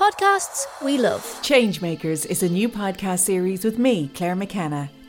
podcasts we love. Changemakers is a new podcast series with me, Claire McKenna,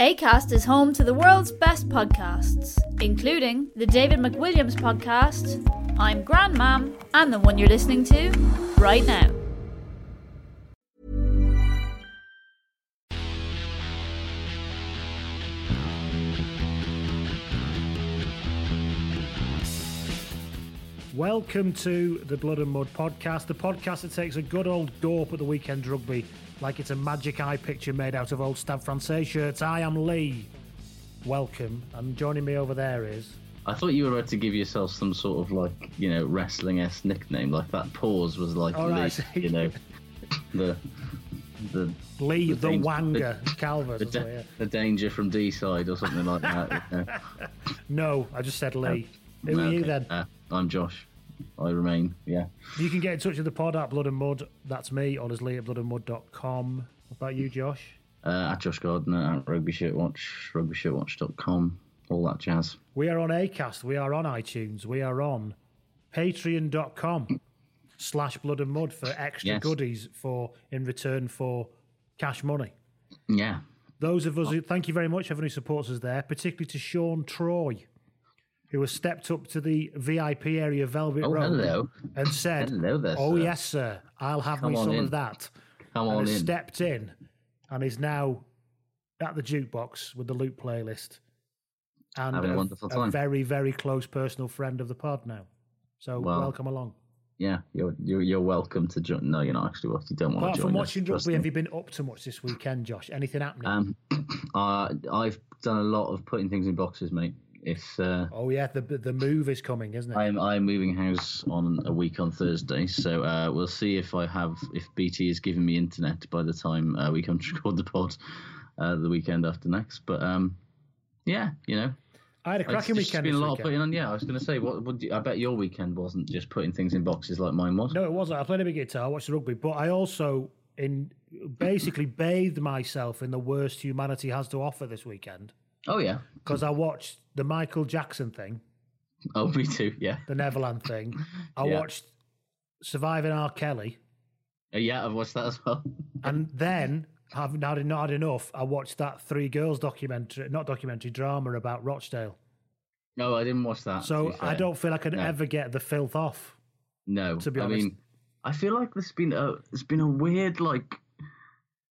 ACAST is home to the world's best podcasts, including the David McWilliams podcast, I'm Grandmam, and the one you're listening to right now. Welcome to the Blood and Mud podcast, the podcast that takes a good old dope at the weekend rugby like it's a magic eye picture made out of old Stade Francais shirts. I am Lee. Welcome. And joining me over there is. I thought you were about to give yourself some sort of like, you know, wrestling esque nickname. Like that pause was like, All Lee, right. you know, the. The, Lee the, danger- Wanger the- Calvert. the, da- yeah. the danger from D side or something like that. No, I just said Lee. Who are you then? Uh, I'm Josh. I remain. Yeah. You can get in touch with the pod at Blood and Mud. That's me, Lee at bloodandmud.com. What about you, Josh? Uh, at Josh Gardner at Rugby Shirt Watch, rugbyshirtwatch.com, all that jazz. We are on Acast. We are on iTunes. We are on patreon.com slash blood and mud for extra Yes. goodies for in return for cash money. Yeah. Those of us who thank you very much, everyone who supports us there, particularly to Sean Troy, who has stepped up to the VIP area of Velvet Oh, Road hello. and said, Hello there, Oh, sir. yes, sir, I'll have Come me some in. of that. Come and on has in. stepped in and is now at the jukebox with the loop playlist and Having a wonderful a very, very close personal friend of the pod now. So Well, welcome along. Yeah, you're, you're you're welcome to join. No, you're not actually. Well, you don't want Apart to join from us, watching rugby, have you been up to much this weekend, Josh? Anything happening? Um, uh, I've done a lot of putting things in boxes, mate. It's uh, oh yeah, the the move is coming, isn't it? I'm I'm moving house on a week on Thursday, so uh, we'll see if I have if BT is giving me internet by the time uh, we come to record the pod uh, the weekend after next. But um, yeah, you know, I had a it's cracking just weekend Been a lot of weekend. putting on. Yeah, I was going to say, what would you, I bet your weekend wasn't just putting things in boxes like mine was. No, it wasn't. I played a big guitar, I watched the rugby, but I also in basically bathed myself in the worst humanity has to offer this weekend Oh yeah. because I watched the Michael Jackson thing, Oh, me too. Yeah. the Neverland thing. I Yeah. watched Surviving R. Kelly, Uh, yeah, I've watched that as well. and then having had not had enough, I watched that Three Girls documentary, not documentary drama about Rochdale. No, I didn't watch that. So I don't feel I could No. ever get the filth off. No, to be I honest. mean, I feel like there's been a there's been a weird like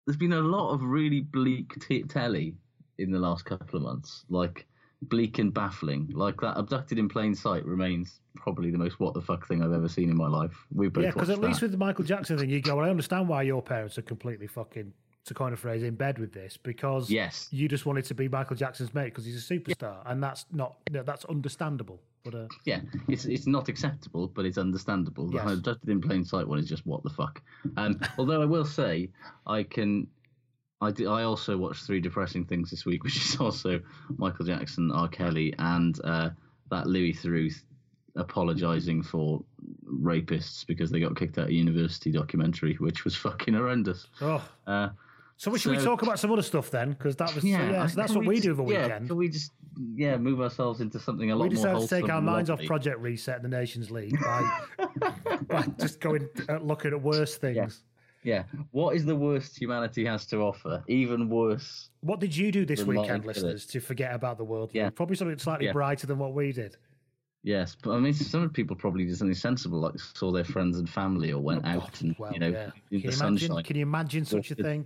there's been a lot of really bleak t- telly in the last couple of months, like bleak and baffling. Like that abducted in plain sight remains probably the most what the fuck thing I've ever seen in my life. We both Yeah, because at watched least with the Michael Jackson thing, you go, well, I understand why your parents are completely fucking, to coin a phrase, in bed with this because Yes. you just wanted to be Michael Jackson's mate because he's a superstar, and that's not no, that's understandable. But uh, yeah, it's it's not acceptable, but it's understandable. The abducted in plain sight one is just what the fuck. Um, although I will say, I can. I, did, I also watched three depressing things this week, which is also Michael Jackson, R. Kelly, and uh, that Louis Theroux apologising for rapists because they got kicked out of university documentary, which was fucking horrendous. oh, Uh, so should we So- talk about some other stuff then? Because that was yeah, I- so that's what we just- do over yeah, weekend. Can we just yeah move ourselves into something a lot We more decided to take our minds off? Project Reset, the Nations League, by, by just going at looking at worse things. Yeah. What is the worst humanity has to offer? Even worse. What did you do this weekend, listeners, to forget about the world? Yeah. Probably something slightly Yeah. brighter than what we did. Yes, but I mean, some people probably did something sensible, like saw their friends and family, or went oh, out and Well, you know yeah. in Can the you, imagine, sunshine, can you imagine such a thing?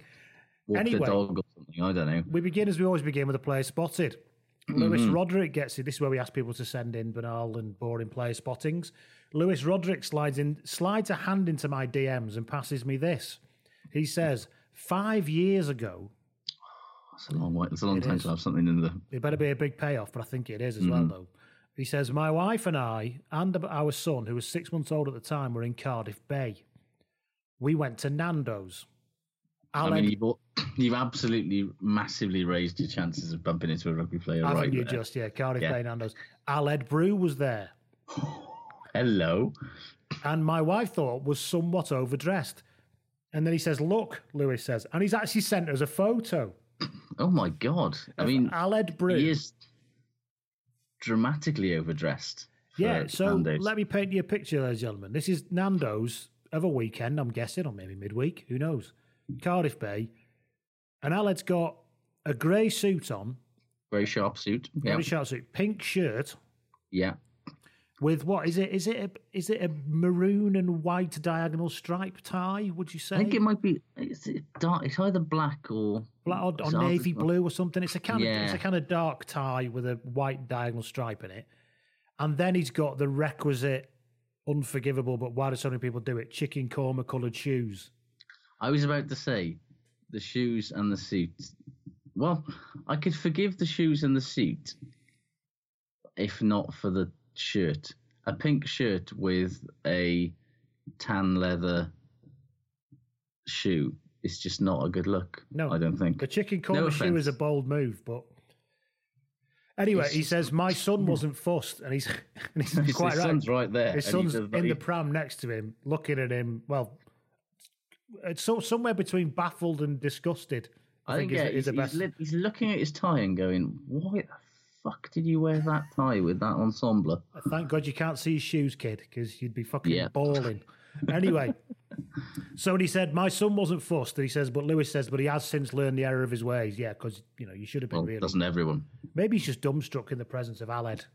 walked Anyway. the dog or something. I don't know. We begin as we always begin with a player spotted. Lewis Mhm. Roderick gets it. This is where we ask people to send in banal and boring player spottings. Lewis Roderick slides in, slides a hand into my DMs and passes me this. He says, five years ago, It's a long way. It's a long It time is. to have something in the. it better be a big payoff, but I think it is as well, Mhm. though. He says, My wife and I and our son, who was six months old at the time, were in Cardiff Bay. We went to Nando's. I mean, you've, you've absolutely massively raised your chances of bumping into a rugby player. haven't right you there. just? Yeah, Cardiff Yeah. Bay Nando's. Aled Brew was there. Hello. and my wife thought was somewhat overdressed. And then he says, "Look," Lewis says, and he's actually sent us a photo. Oh my god! I mean, Aled Brew. he is dramatically overdressed. Yeah, so Nando's. let me paint you a picture, ladies and gentlemen. This is Nando's of a weekend, I'm guessing, or maybe midweek, who knows? Cardiff Bay. And Aled's got a grey suit on, very sharp suit. Yeah, very sharp suit, pink shirt yeah. with what is it? Is it a, is it a maroon and white diagonal stripe tie? Would you say? I think it might be. It's, it dark, it's either black or black or, or navy blue or something. It's a kind of it's a kind of dark tie with a white diagonal stripe in it, and then he's got the requisite, unforgivable, but why do so many people do it? Chicken korma coloured shoes. I was about to say the shoes and the suit. Well, I could forgive the shoes and the suit if not for the shirt. A pink shirt with a tan leather shoe is just not a good look. No, I don't think. The chicken korma No shoe is a bold move, but anyway, It's he says my son wasn't fussed, and he's and he's His quite right. son's right there, His son's in the pram next to him, looking at him. Well, it's so somewhere between baffled and disgusted. I, I think, think yeah, is, the he's, best. li- he's looking at his tie and going, "Why the fuck did you wear that tie with that ensemble?" Thank God you can't see his shoes, kid, because you'd be fucking Yeah. bawling. Anyway, so he said my son wasn't fussed, and he says, but Lewis says, but he has since learned the error of his ways. Yeah, because you know you should have been Well, really. doesn't everyone? Maybe he's just dumbstruck in the presence of Aled.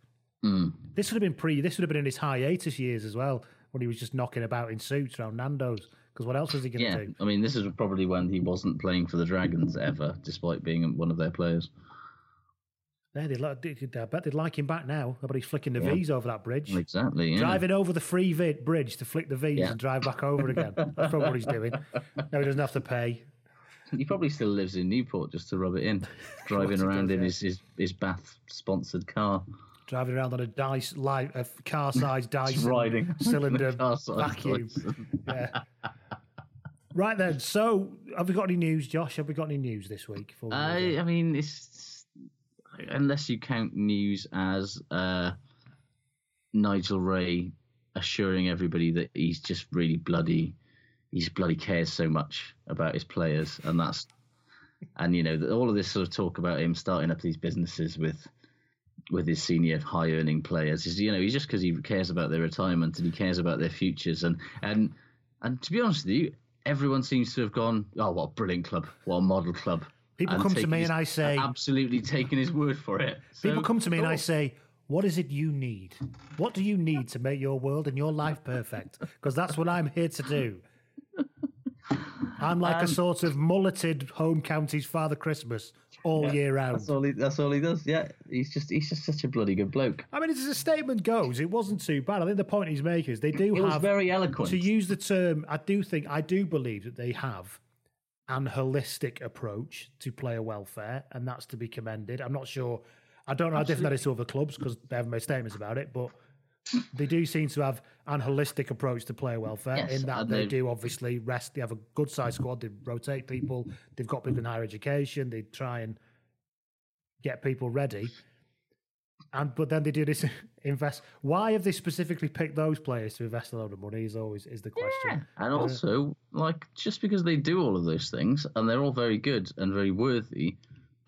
Mm. This would have been pre. This would have been in his hiatus years as well, when he was just knocking about in suits around Nando's. Because what else is he going to Yeah, do? I mean, this is probably when he wasn't playing for the Dragons ever, despite being one of their players. Yeah, they'd, like- I bet they'd like him back now. I bet he's flicking the Yeah. V's over that bridge. Exactly. Yeah. Driving over the free vi- bridge to flick the V's Yeah. and drive back over again. That's probably what he's doing. Now he doesn't have to pay. He probably still lives in Newport just to rub it in, driving around does, in his, his his Bath sponsored car. Driving around on a dice, like a car-sized dice riding cylinder vacuum. Yeah. Right then. So, have we got any news, Josh? Have we got any news this week? before we move I, on? I mean, it's unless you count news as uh, Nigel Wray assuring everybody that he's just really bloody, he's bloody cares so much about his players, and that's and you know that all of this sort of talk about him starting up these businesses with with his senior high earning players is you know he's just because he cares about their retirement and he cares about their futures and and and to be honest with you everyone seems to have gone oh what a brilliant club what a model club People come to me his- and I say- absolutely taking his word for it People come to me and I say, What is it you need? What do you need to make your world and your life perfect? Because that's what I'm here to do. I'm like a Um, sort of mulleted home counties Father Christmas all year round. That's all he. That's all he does. Yeah, he's just he's just such a bloody good bloke. I mean, as a statement goes, it wasn't too bad. I think the point he's making is they do It have was very eloquent. To use the term, I do think I do believe that they have an holistic approach to player welfare, and that's to be commended. I'm not sure. I don't know how different that is to other clubs because they haven't made statements about it, but they do seem to have an holistic approach to player welfare Yes, in that they do obviously rest. They have a good size squad. They rotate people. They've got people in higher education. They try and get people ready. And but then they do this invest. Why have they specifically picked those players to invest a load of money? Is always is the question. And Uh, also, like, just because they do all of those things and they're all very good and very worthy,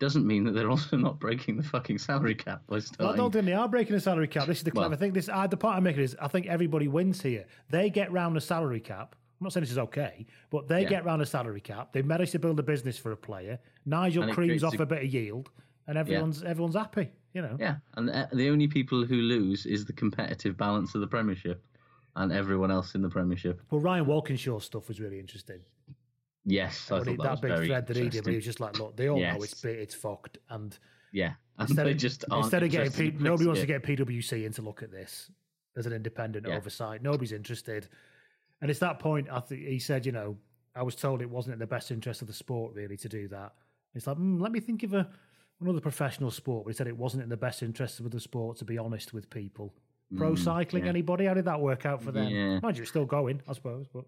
doesn't mean that they're also not breaking the fucking salary cap by Well, I starting. don't think they are breaking the salary cap. This is the clever Well- thing. This I, the part I'm making is I think everybody wins here. They get round the salary cap. I'm not saying this is okay, but they Yeah. get round the salary cap. They manage to build a business for a player. Nigel creams off a- a bit of yield, and everyone's everyone's happy. You know. Yeah, and the, the only people who lose is the competitive balance of the Premiership and everyone else in the Premiership. Well, Ryan Walkinshaw's stuff was really interesting. Yes, I he- that, that was big very thread that he did, but he was just like, look, they all know Yes. it's it's fucked, and Yeah, and instead they of just aren't instead of getting P- nobody wants to get PwC in to look at this as an independent Yeah. oversight. Nobody's interested, and it's that point. I think he said, you know, I was told it wasn't in the best interest of the sport really to do that. It's like, mm, let me think of a another professional sport. But he said it wasn't in the best interest of the sport to be honest with people. Pro Mm, cycling, yeah. anybody? How did that work out for them? Yeah. Mind you, it's still going, I suppose, but.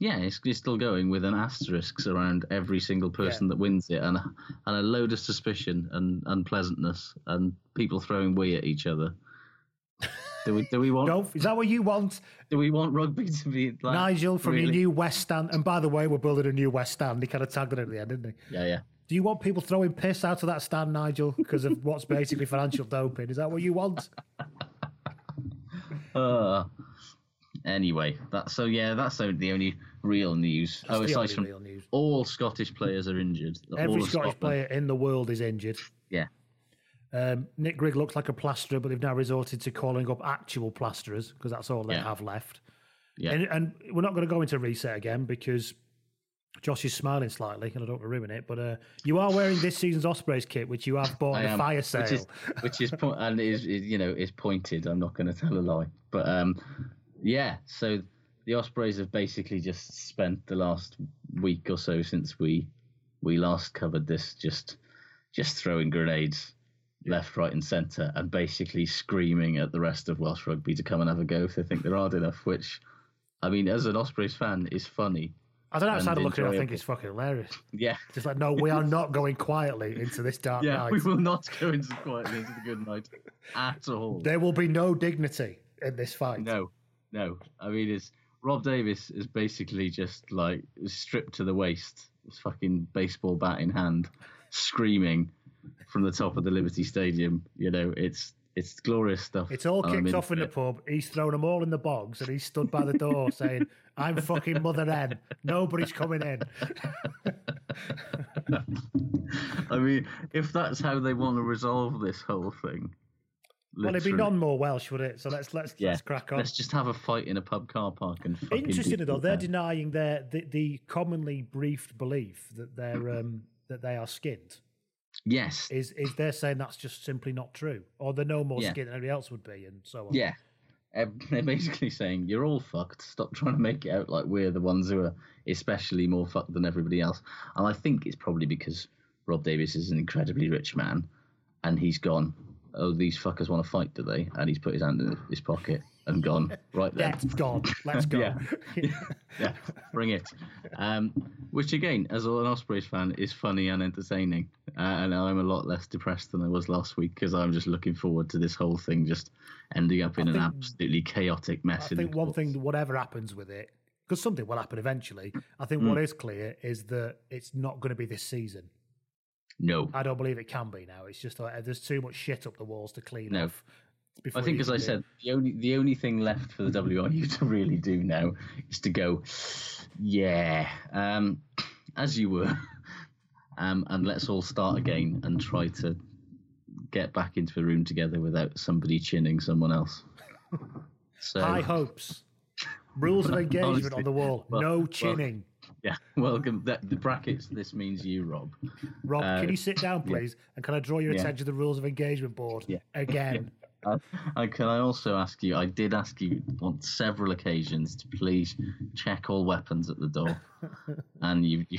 Yeah, it's, it's still going with an asterisk around every single person that wins it, and a, and a load of suspicion and unpleasantness, and people throwing we at each other. Do we do we want? Don't, is that what you want? Do we want rugby to be like Nigel from your new West Stand. And by the way, we're building a new West Stand. He kind of tagged it at the end, didn't he? Yeah, yeah. Do you want people throwing piss out of that stand, Nigel, because of what's basically financial doping? Is that what you want? Uh, anyway, that so yeah, that's the the only real news. That's oh, the aside from real news. all Scottish players are injured. Every Scottish Scotland. player in the world is injured. Yeah, Um, Nick Grigg looks like a plasterer, but they've now resorted to calling up actual plasterers because that's all they Yeah. have left. yeah. And, and we're not going to go into reset again because Josh is smiling slightly, and I don't want to ruin it. But uh, you are wearing this season's Ospreys kit, which you have bought the am, fire which sale. is which is po- and is, is you know is pointed. I'm not going to tell a lie, but um, yeah. So the Ospreys have basically just spent the last week or so since we we last covered this just just throwing grenades left, right, and centre, and basically screaming at the rest of Welsh rugby to come and have a go if they think they're hard enough. Which, I mean, as an Ospreys fan, is funny. I don't know. Outside and of looking, at it, I think it's fucking hilarious. Yeah. Just like, no, we are not going quietly into this dark Yeah, night. we will not go into quietly into the good night at all. There will be no dignity in this fight. No, no. I mean, it's Rob Davies is basically just like stripped to the waist, his fucking baseball bat in hand, screaming from the top of the Liberty Stadium. You know, it's it's glorious stuff. It's all kicked off in the uh, pub. He's thrown them all in the bogs, and he's stood by the door saying, "I'm fucking mother N. Nobody's coming in." I mean, if that's how they want to resolve this whole thing, Well, it'd be none more Welsh, would it? So let's let's Yeah, let's crack on. let's just have a fight in a pub car park and fucking Interestingly, though, they're denying their the, the commonly briefed belief that they're um, that they are skinned. Yes, Is is they're saying that's just simply not true, or they're no more Yeah. skinned than anybody else would be, and so on. Yeah. They're basically saying you're all fucked. Stop trying to make it out like we're the ones who are especially more fucked than everybody else. And I think it's probably because Rob Davies is an incredibly rich man, and he's gone. Oh, these fuckers want to fight, do they? And he's put his hand in his pocket and gone. Right there. Let's go. Let's go. Yeah. yeah, bring it. Um, which again, as an Ospreys fan, is funny and entertaining. Uh, and I'm a lot less depressed than I was last week because I'm just looking forward to this whole thing just ending up in I an think- absolutely chaotic mess. I in the think one thing, whatever happens with it, because something will happen eventually. I think Mm. what is clear is that it's not going to be this season. No, I don't believe it can be now. It's just like there's too much shit up the walls to clean No. off. I think, as I do said, the only the only thing left for the WRU to really do now is to go, yeah, um, as you were, um, and let's all start again and try to get back into the room together without somebody chinning someone else. So High hopes. Rules of engagement Honestly, on the wall. well- no well, chinning. Yeah, welcome. That, the brackets. This means you, Rob. Rob, Uh, can you sit down, yeah. please? And can I draw your Yeah. attention to the rules of engagement board again? Uh, and can I also ask you? I did ask you on several occasions to please check all weapons at the door, and you, you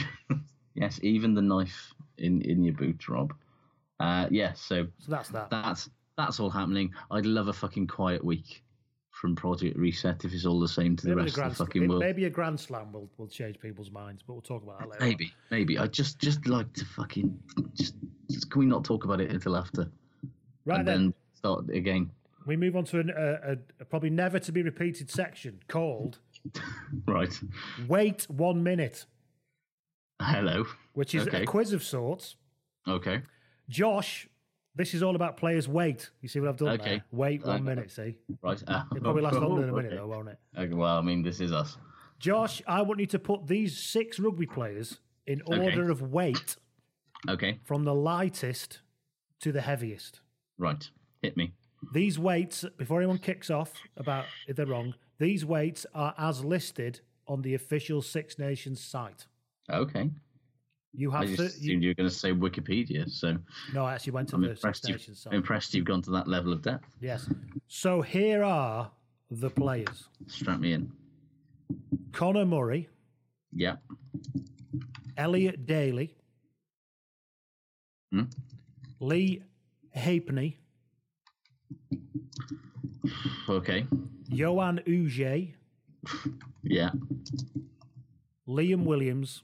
yes, even the knife in in your boot, Rob. Uh, yeah, so So that's that. that's that's all happening. I'd love a fucking quiet week from Project Reset if it's all the same to the rest grand, of the fucking world. maybe a grand slam will, will change people's minds, but we'll talk about that later. on. Maybe, maybe. I just just like to fucking just, just can we not talk about it until after? Right and then. then start again. We move on to an, a, a, a probably never to be repeated section called Right. Wait One Minute, Hello. which is okay. a quiz of sorts. Okay. Josh, this is all about players' weight. You see what I've done Okay. there? Wait one Okay. minute, see? Right. Uh, It probably lasts longer than a minute, okay. though, won't it? Okay, well, I mean, this is us. Josh, I want you to put these six rugby players in Okay. order of weight Okay. from the lightest to the heaviest. Right. Hit me. These weights, before anyone kicks off about if they're wrong, these weights are as listed on the official Six Nations site. Okay. You I have just to. assumed you were going to say Wikipedia, so no, I actually went to I'm the impressed, you've, site. impressed you've gone to that level of depth. Yes. So here are the players Strap me in. Conor Murray, Yeah. Elliot Daly, Hmm? Leigh Halfpenny, Okay. Yoann Huget, Yeah. Liam Williams,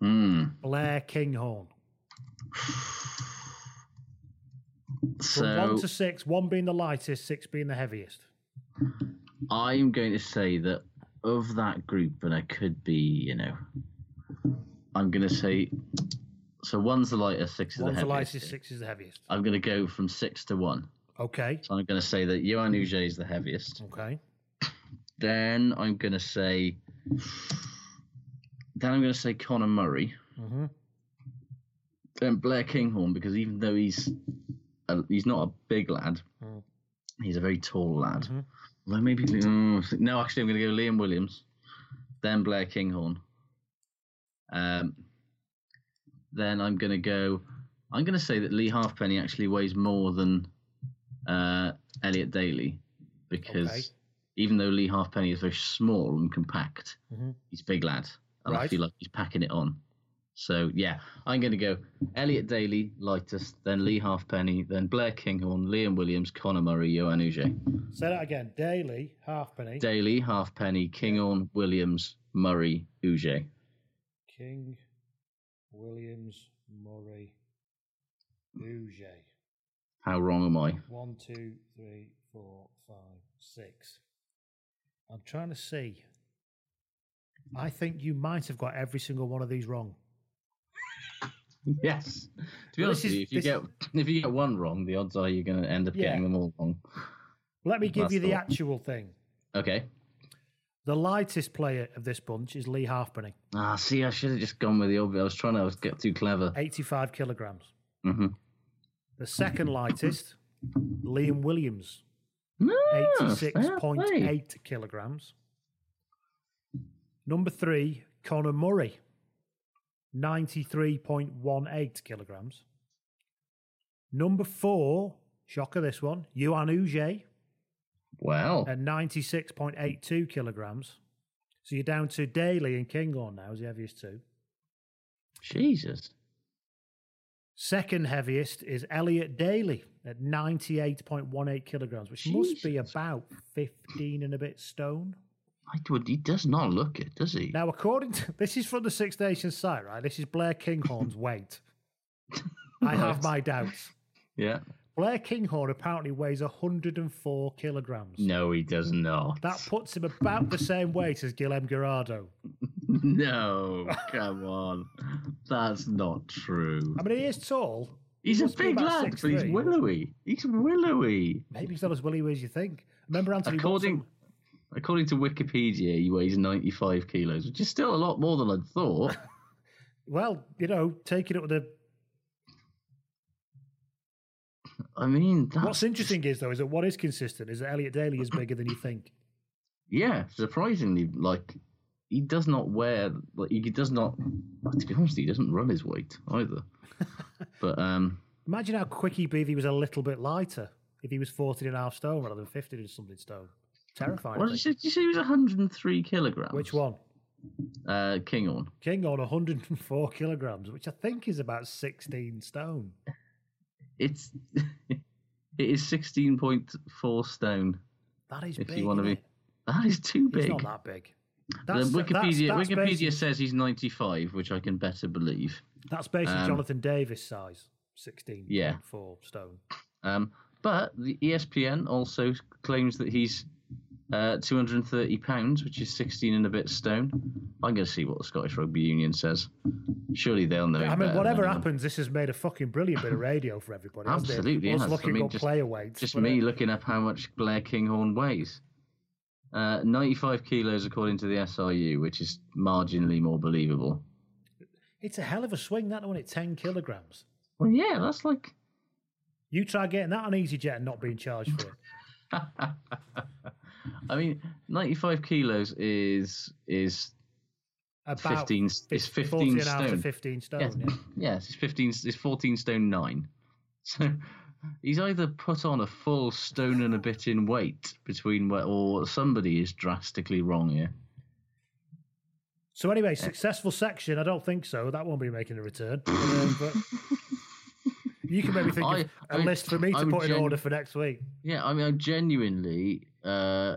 Hmm. Blair Kinghorn. From So one to six, one being the lightest, six being the heaviest. I'm going to say that of that group, and I could be, you know, I'm going to say. So one's the lightest, six is One's the the heaviest. lightest, six is the heaviest. I'm going to go from six to one. Okay. So I'm going to say that Yoann Huget is the heaviest. Okay. Then I'm going to say. Then I'm going to say Conor Murray. Mm-hmm. Then Blair Kinghorn, because even though he's a, he's not a big lad, Mm. he's a very tall lad. Mhm. Well, maybe mm, no. Actually, I'm going to go Liam Williams, then Blair Kinghorn. Um, then I'm going to go. I'm going to say that Leigh Halfpenny actually weighs more than uh, Elliot Daly because Okay. even though Leigh Halfpenny is very small and compact, Mhm. he's a big lad, and I feel like he's packing it on. So yeah, I'm going to go Elliot Daly, lightest, then Leigh Halfpenny, then Blair Kinghorn, Liam Williams, Conor Murray, Yoann Huget. Say that again. Daly, halfpenny. Daly, Halfpenny, Kinghorn, Williams, Murray, Huget. King, Williams, Murray, Huget. How wrong am I? One, two, three, four, five, six. I'm trying to see. I think you might have got every single one of these wrong. Yes. To be Well, honest with you, if you get if you get one wrong, the odds are you're going to end up Yeah. getting them all wrong. Let me give That's you the actual thing. Okay. The lightest player of this bunch is Leigh Halfpenny, Ah, see, I should have just gone with the obvious. I was trying to get too clever. 85 kilograms. hmm The second lightest, Liam Williams, Ah, 86.8 kilograms. Number three, Conor Murray, 93.18 kilograms. Number four, shocker this one, Yoann Huget Wow. at 96.82 kilograms. So you're down to Daly and Kinghorn now as the heaviest two. Jesus. Second heaviest is Elliot Daly at 98.18 kilograms, which must be about 15 and a bit stone. Would, he does not look it, does he? Now, according to this is from the Six Nations site, right? This is Blair Kinghorn's weight. I have my doubts. Yeah. Blair Kinghorn apparently weighs 104 kilograms. No, he does not. That puts him about the same weight as Guilhem Guirado. No, come on. That's not true. I mean, he is tall. He's He a big lad, but he's willowy. He's willowy. Maybe he's not as willowy as you think. Remember Anthony According, Watson? According to Wikipedia, he weighs 95 kilos, which is still a lot more than I'd thought. Well, you know, taking it with a. I mean, that's, What's interesting is though is that what is consistent is that Elliot Daly is bigger than you think. Yeah, surprisingly, like he does not wear, like he does not. To be honest, he doesn't run his weight either. but um, Imagine how quick he'd be if he was a little bit lighter. If he was 14 and a half stone rather than 50 and something stone. Terrifying. what did you, you he was 103 kilograms? Which one? Uh, Kinghorn. King on 104 kilograms, which I think is about 16 stone. It's it is 16.4 stone. That is if big, you want to be. That is too big. not that big. The Wikipedia that's, that's Wikipedia says he's 95, which I can better believe. that's basically Um, Jonathan Davies size, 16.4 Yeah. stone. Um, but the ESPN also claims that he's uh, 230 pounds, which is 16 and a bit stone. I'm going to see what the Scottish Rugby Union says. Surely they'll know. I mean, whatever happens, this has made a fucking brilliant bit of radio for everybody. hasn't it? Absolutely, yes. looking I mean, up just, player weights. Just me uh, looking up how much Blair Kinghorn weighs. Uh, 95 kilos according to the SRU, which is marginally more believable. It's a hell of a swing, that one at 10 kilograms. Well, yeah, that's like. You try getting that on EasyJet and not being charged for it. I mean, 95 kilos is is About 15 is 50 15 14 and a half to stone. 15 stone, Yes, yeah. yes, it's 15 it's 14 stone 9. So he's either put on a full stone and a bit in weight between where or somebody is drastically wrong here. So anyway, successful section. I don't think so. That won't be making a return. But, um, but you can maybe think I- of a I mean, list for me to I'm put in order for next week. Yeah, I mean, I'm genuinely uh,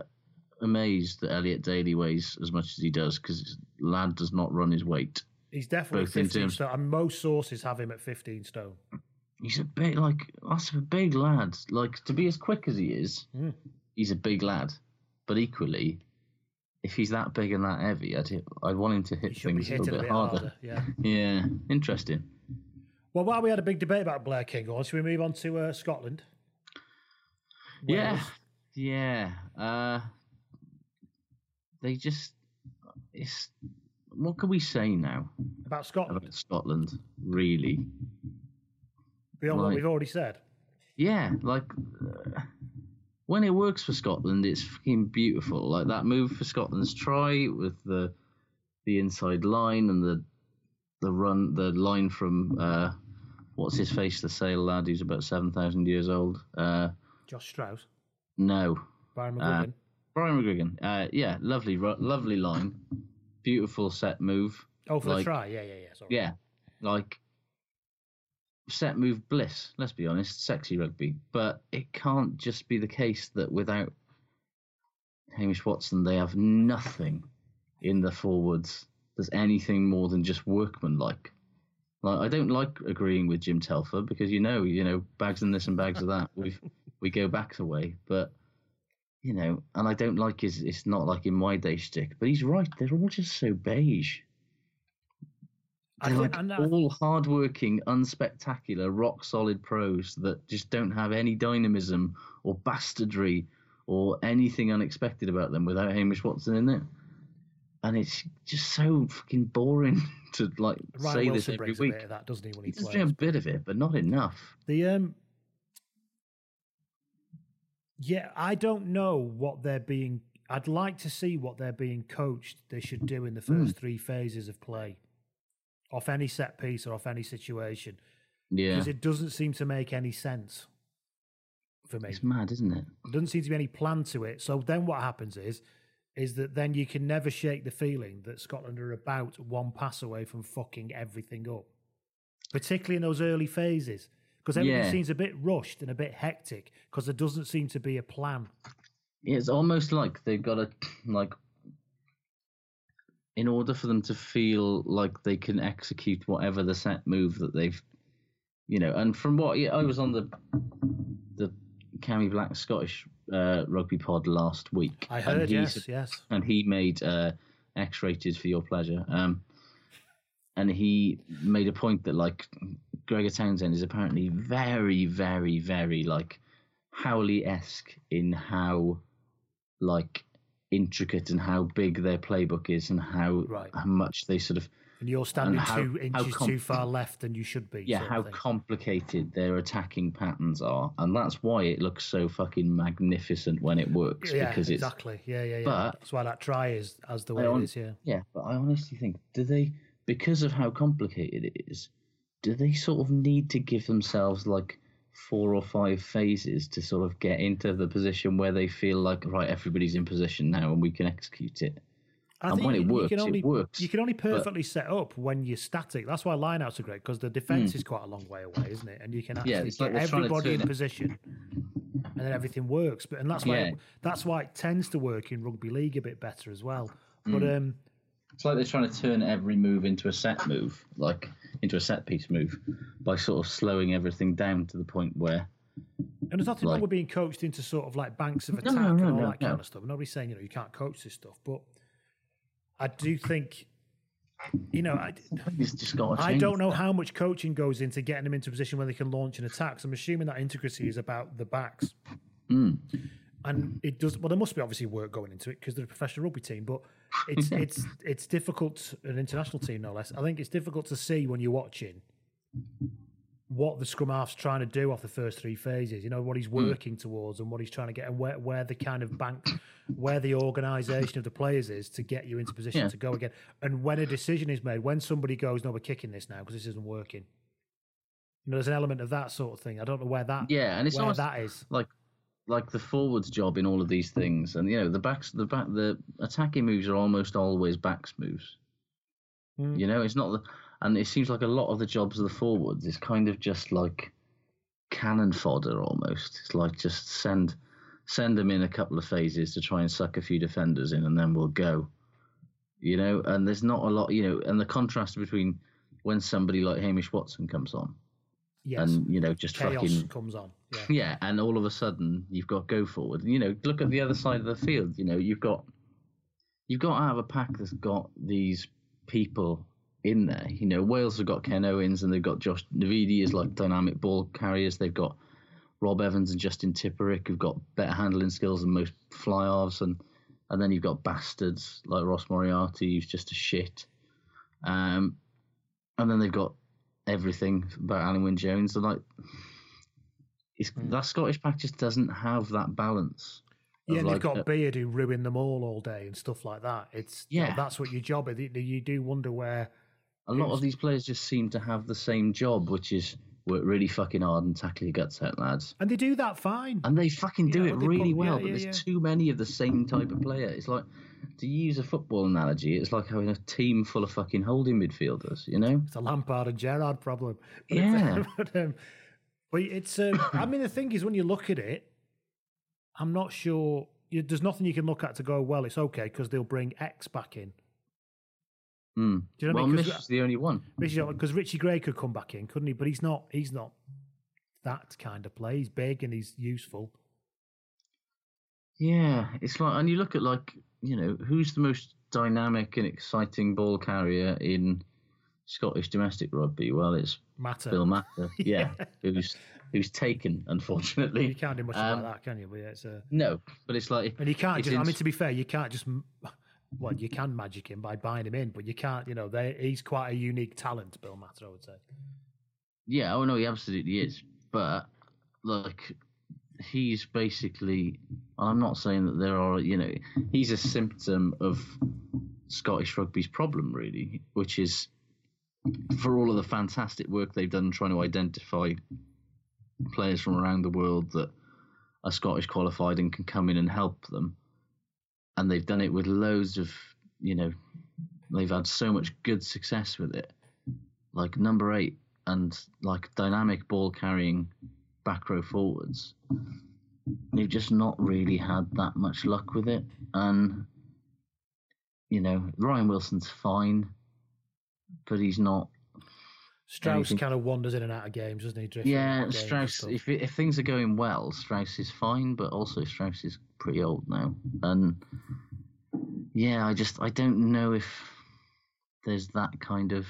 amazed that Elliot Daly weighs as much as he does because lad does not run his weight. He's definitely Both in 15 terms- stone, and most sources have him at 15 stone. He's a big, like, that's a big lad. Like, to be as quick as he is, Mm. he's a big lad. But equally, if he's that big and that heavy, I'd, hit, I'd want him to hit things a little a bit bit harder. harder. Yeah. Yeah, interesting. Well, while we had a big debate about Blair Kinghorn, should we move on to uh, Scotland? Yeah, yeah. Uh, they just, it's, what can we say now About Scotland, about Scotland, really? beyond what we've already said. Yeah, like uh, when it works for Scotland, it's fucking beautiful. Like that move for Scotland's try with the the inside line and the the run, the line from uh, what's his face, the sail lad who's about seven thousand years old. Uh, Josh Strauss, no, Byron uh, Brian McGuigan. Uh, yeah, lovely, ru- lovely line, beautiful set move. oh, for the try. Yeah, yeah, yeah. Sorry. Yeah, like set move bliss. Let's be honest, sexy rugby. But it can't just be the case that without Hamish Watson, they have nothing in the forwards. There's anything more than just workmanlike. Like I don't like agreeing with Jim Telfer because you know, you know, bags of this and bags of that. We we go back the way, but you know, and I don't like his. It's not like in my day stick, but he's right. They're all just so beige. They're think- like I- all hardworking, unspectacular, rock solid pros that just don't have any dynamism or bastardry or anything unexpected about them without Hamish Watson in it. And it's just so fucking boring to like Ryan say Wilson this every week. a bit of that, doesn't he, when He he plays? a bit of it, but not enough. The um, yeah, I don't know what they're being. I'd like to see what they're being coached. They should do in the Hmm. first three phases of play, off any set piece or off any situation, Yeah, because it doesn't seem to make any sense for me. it's mad, isn't it? There doesn't seem to be any plan to it. So then what happens is, is that then you can never shake the feeling that Scotland are about one pass away from fucking everything up, particularly in those early phases, because everything Yeah. seems a bit rushed and a bit hectic because there doesn't seem to be a plan. It's almost like they've got to like in order for them to feel like they can execute whatever the set move that they've you know and from what yeah, I was on the the Cammy Black Scottish uh, rugby pod last week I heard, yes, yes. and he made uh, X-rated for your pleasure um and he made a point that like Gregor Townsend is apparently very very very like Howley esque in how like intricate and how big their playbook is and how, Right. how much they sort of And you're standing how- two inches com- too far left than you should be. yeah, how complicated their attacking patterns are, and that's why it looks so fucking magnificent when it works. yeah, because it's exactly. Yeah, yeah, yeah. But- That's why that try is as the way I hon- it is. Yeah. Yeah, but I honestly think do they because of how complicated it is, do they sort of need to give themselves like four or five phases to sort of get into the position where they feel like right, everybody's in position now and we can execute it. I and when it works, you can only, it works. You can only but- perfectly set up when you're static. That's why lineouts are great because the defense Mm. is quite a long way away, isn't it? And you can actually Yeah, like get they're trying to everybody in it- position, and then everything works. But and that's why Yeah. that's why it tends to work in rugby league a bit better as well. But Mm. um, It's like they're trying to turn every move into a set move, like into a set piece move, by sort of slowing everything down to the point where and there's nothing wrong with being coached into sort of like banks of No, attack no, and no, all no, that kind of stuff. Nobody's saying you know you can't coach this stuff, but I do think you know I, it's just got. I don't know that. how much coaching goes into getting them into a position where they can launch an attack. So I'm assuming that intricacy is about the backs. Mm. And it does well. There must be obviously work going into it because they're a professional rugby team. But it's it's it's difficult an international team no less. I think it's difficult to see when you're watching what the scrum half's trying to do off the first three phases. You know what he's hmm. working towards and what he's trying to get, and where where the kind of bank, where the organisation of the players is to get you into position Yeah. to go again. And when a decision is made, when somebody goes, "No, we're kicking this now because this isn't working." You know, there's an element of that sort of thing. I don't know where that Yeah, and it's where that is. like like the forwards job in all of these things, and you know the backs, the back, the attacking moves are almost always backs moves. Mm. You know, it's not the, and it seems like a lot of the jobs of the forwards is kind of just like cannon fodder almost. It's like just send send them in a couple of phases to try and suck a few defenders in, and then we'll go. You know, and there's not a lot. You know, and the contrast between when somebody like Hamish Watson comes on, Yes, and you know just chaos fucking comes on. Yeah. yeah, and all of a sudden you've got go forward. You know, look at the other side of the field. You know, you've got you've got to have a pack that's got these people in there. You know, Wales have got Ken Owens and they've got Josh Navidi as like dynamic ball carriers. They've got Rob Evans and Justin Tipuric who've got better handling skills than most fly offs and and then you've got bastards like Ross Moriarty who's just a shit. Um and then they've got everything about Alun Wyn Jones. And like it's, hmm. that Scottish pack just doesn't have that balance. Yeah, and like they've got a- Beard who ruin them all all day and stuff like that. It's you know, Yeah. that's what your job is. You- You do wonder where a lot of these players just seem to have the same job, which is work really fucking hard and tackle your guts out, lads. and they do that fine. And they fucking do Yeah, it really put- well, yeah, but yeah, there's yeah. too many of the same type of player. It's like, to use a football analogy, it's like having a team full of fucking holding midfielders, you know? It's a Lampard and Gerrard problem. But Yeah. It's, but, um, but it's. Um, I mean, the thing is, when you look at it, I'm not sure. You, there's nothing you can look at to go, well, it's okay because they'll bring X back in. Mm. Do you know what I well, mean? Mish is the only one. Because Richie Gray could come back in, couldn't he? But he's not. He's not that kind of play. He's big and he's useful. Yeah, it's like, and you look at like, you know, who's the most dynamic and exciting ball carrier in Scottish domestic rugby? Well, it's Mata. Bill Mata, yeah, who's who's taken, unfortunately. You can't do much Um, about that, can you? But yeah, it's a. No, but it's like, And you can't just. I mean, to be fair, you can't just. Well, you can magic him by buying him in, but you can't. You know, they, he's quite a unique talent, Bill Mata. I would say. Yeah, oh no, he absolutely is. But like, he's basically. I'm not saying that there are, you know, he's a symptom of Scottish rugby's problem, really, which is for all of the fantastic work they've done trying to identify players from around the world that are Scottish qualified and can come in and help them. And they've done it with loads of, you know, they've had so much good success with it. Like number eight and like dynamic ball carrying back row forwards. They've just not really had that much luck with it. And, you know, Ryan Wilson's fine, but he's not. Strauss anything- kind of wanders in and out of games, doesn't he? Drifting Yeah, out of games and Strauss. If if things are going well, Strauss is fine, but also Strauss is pretty old now, and yeah, I just I don't know if there's that kind of.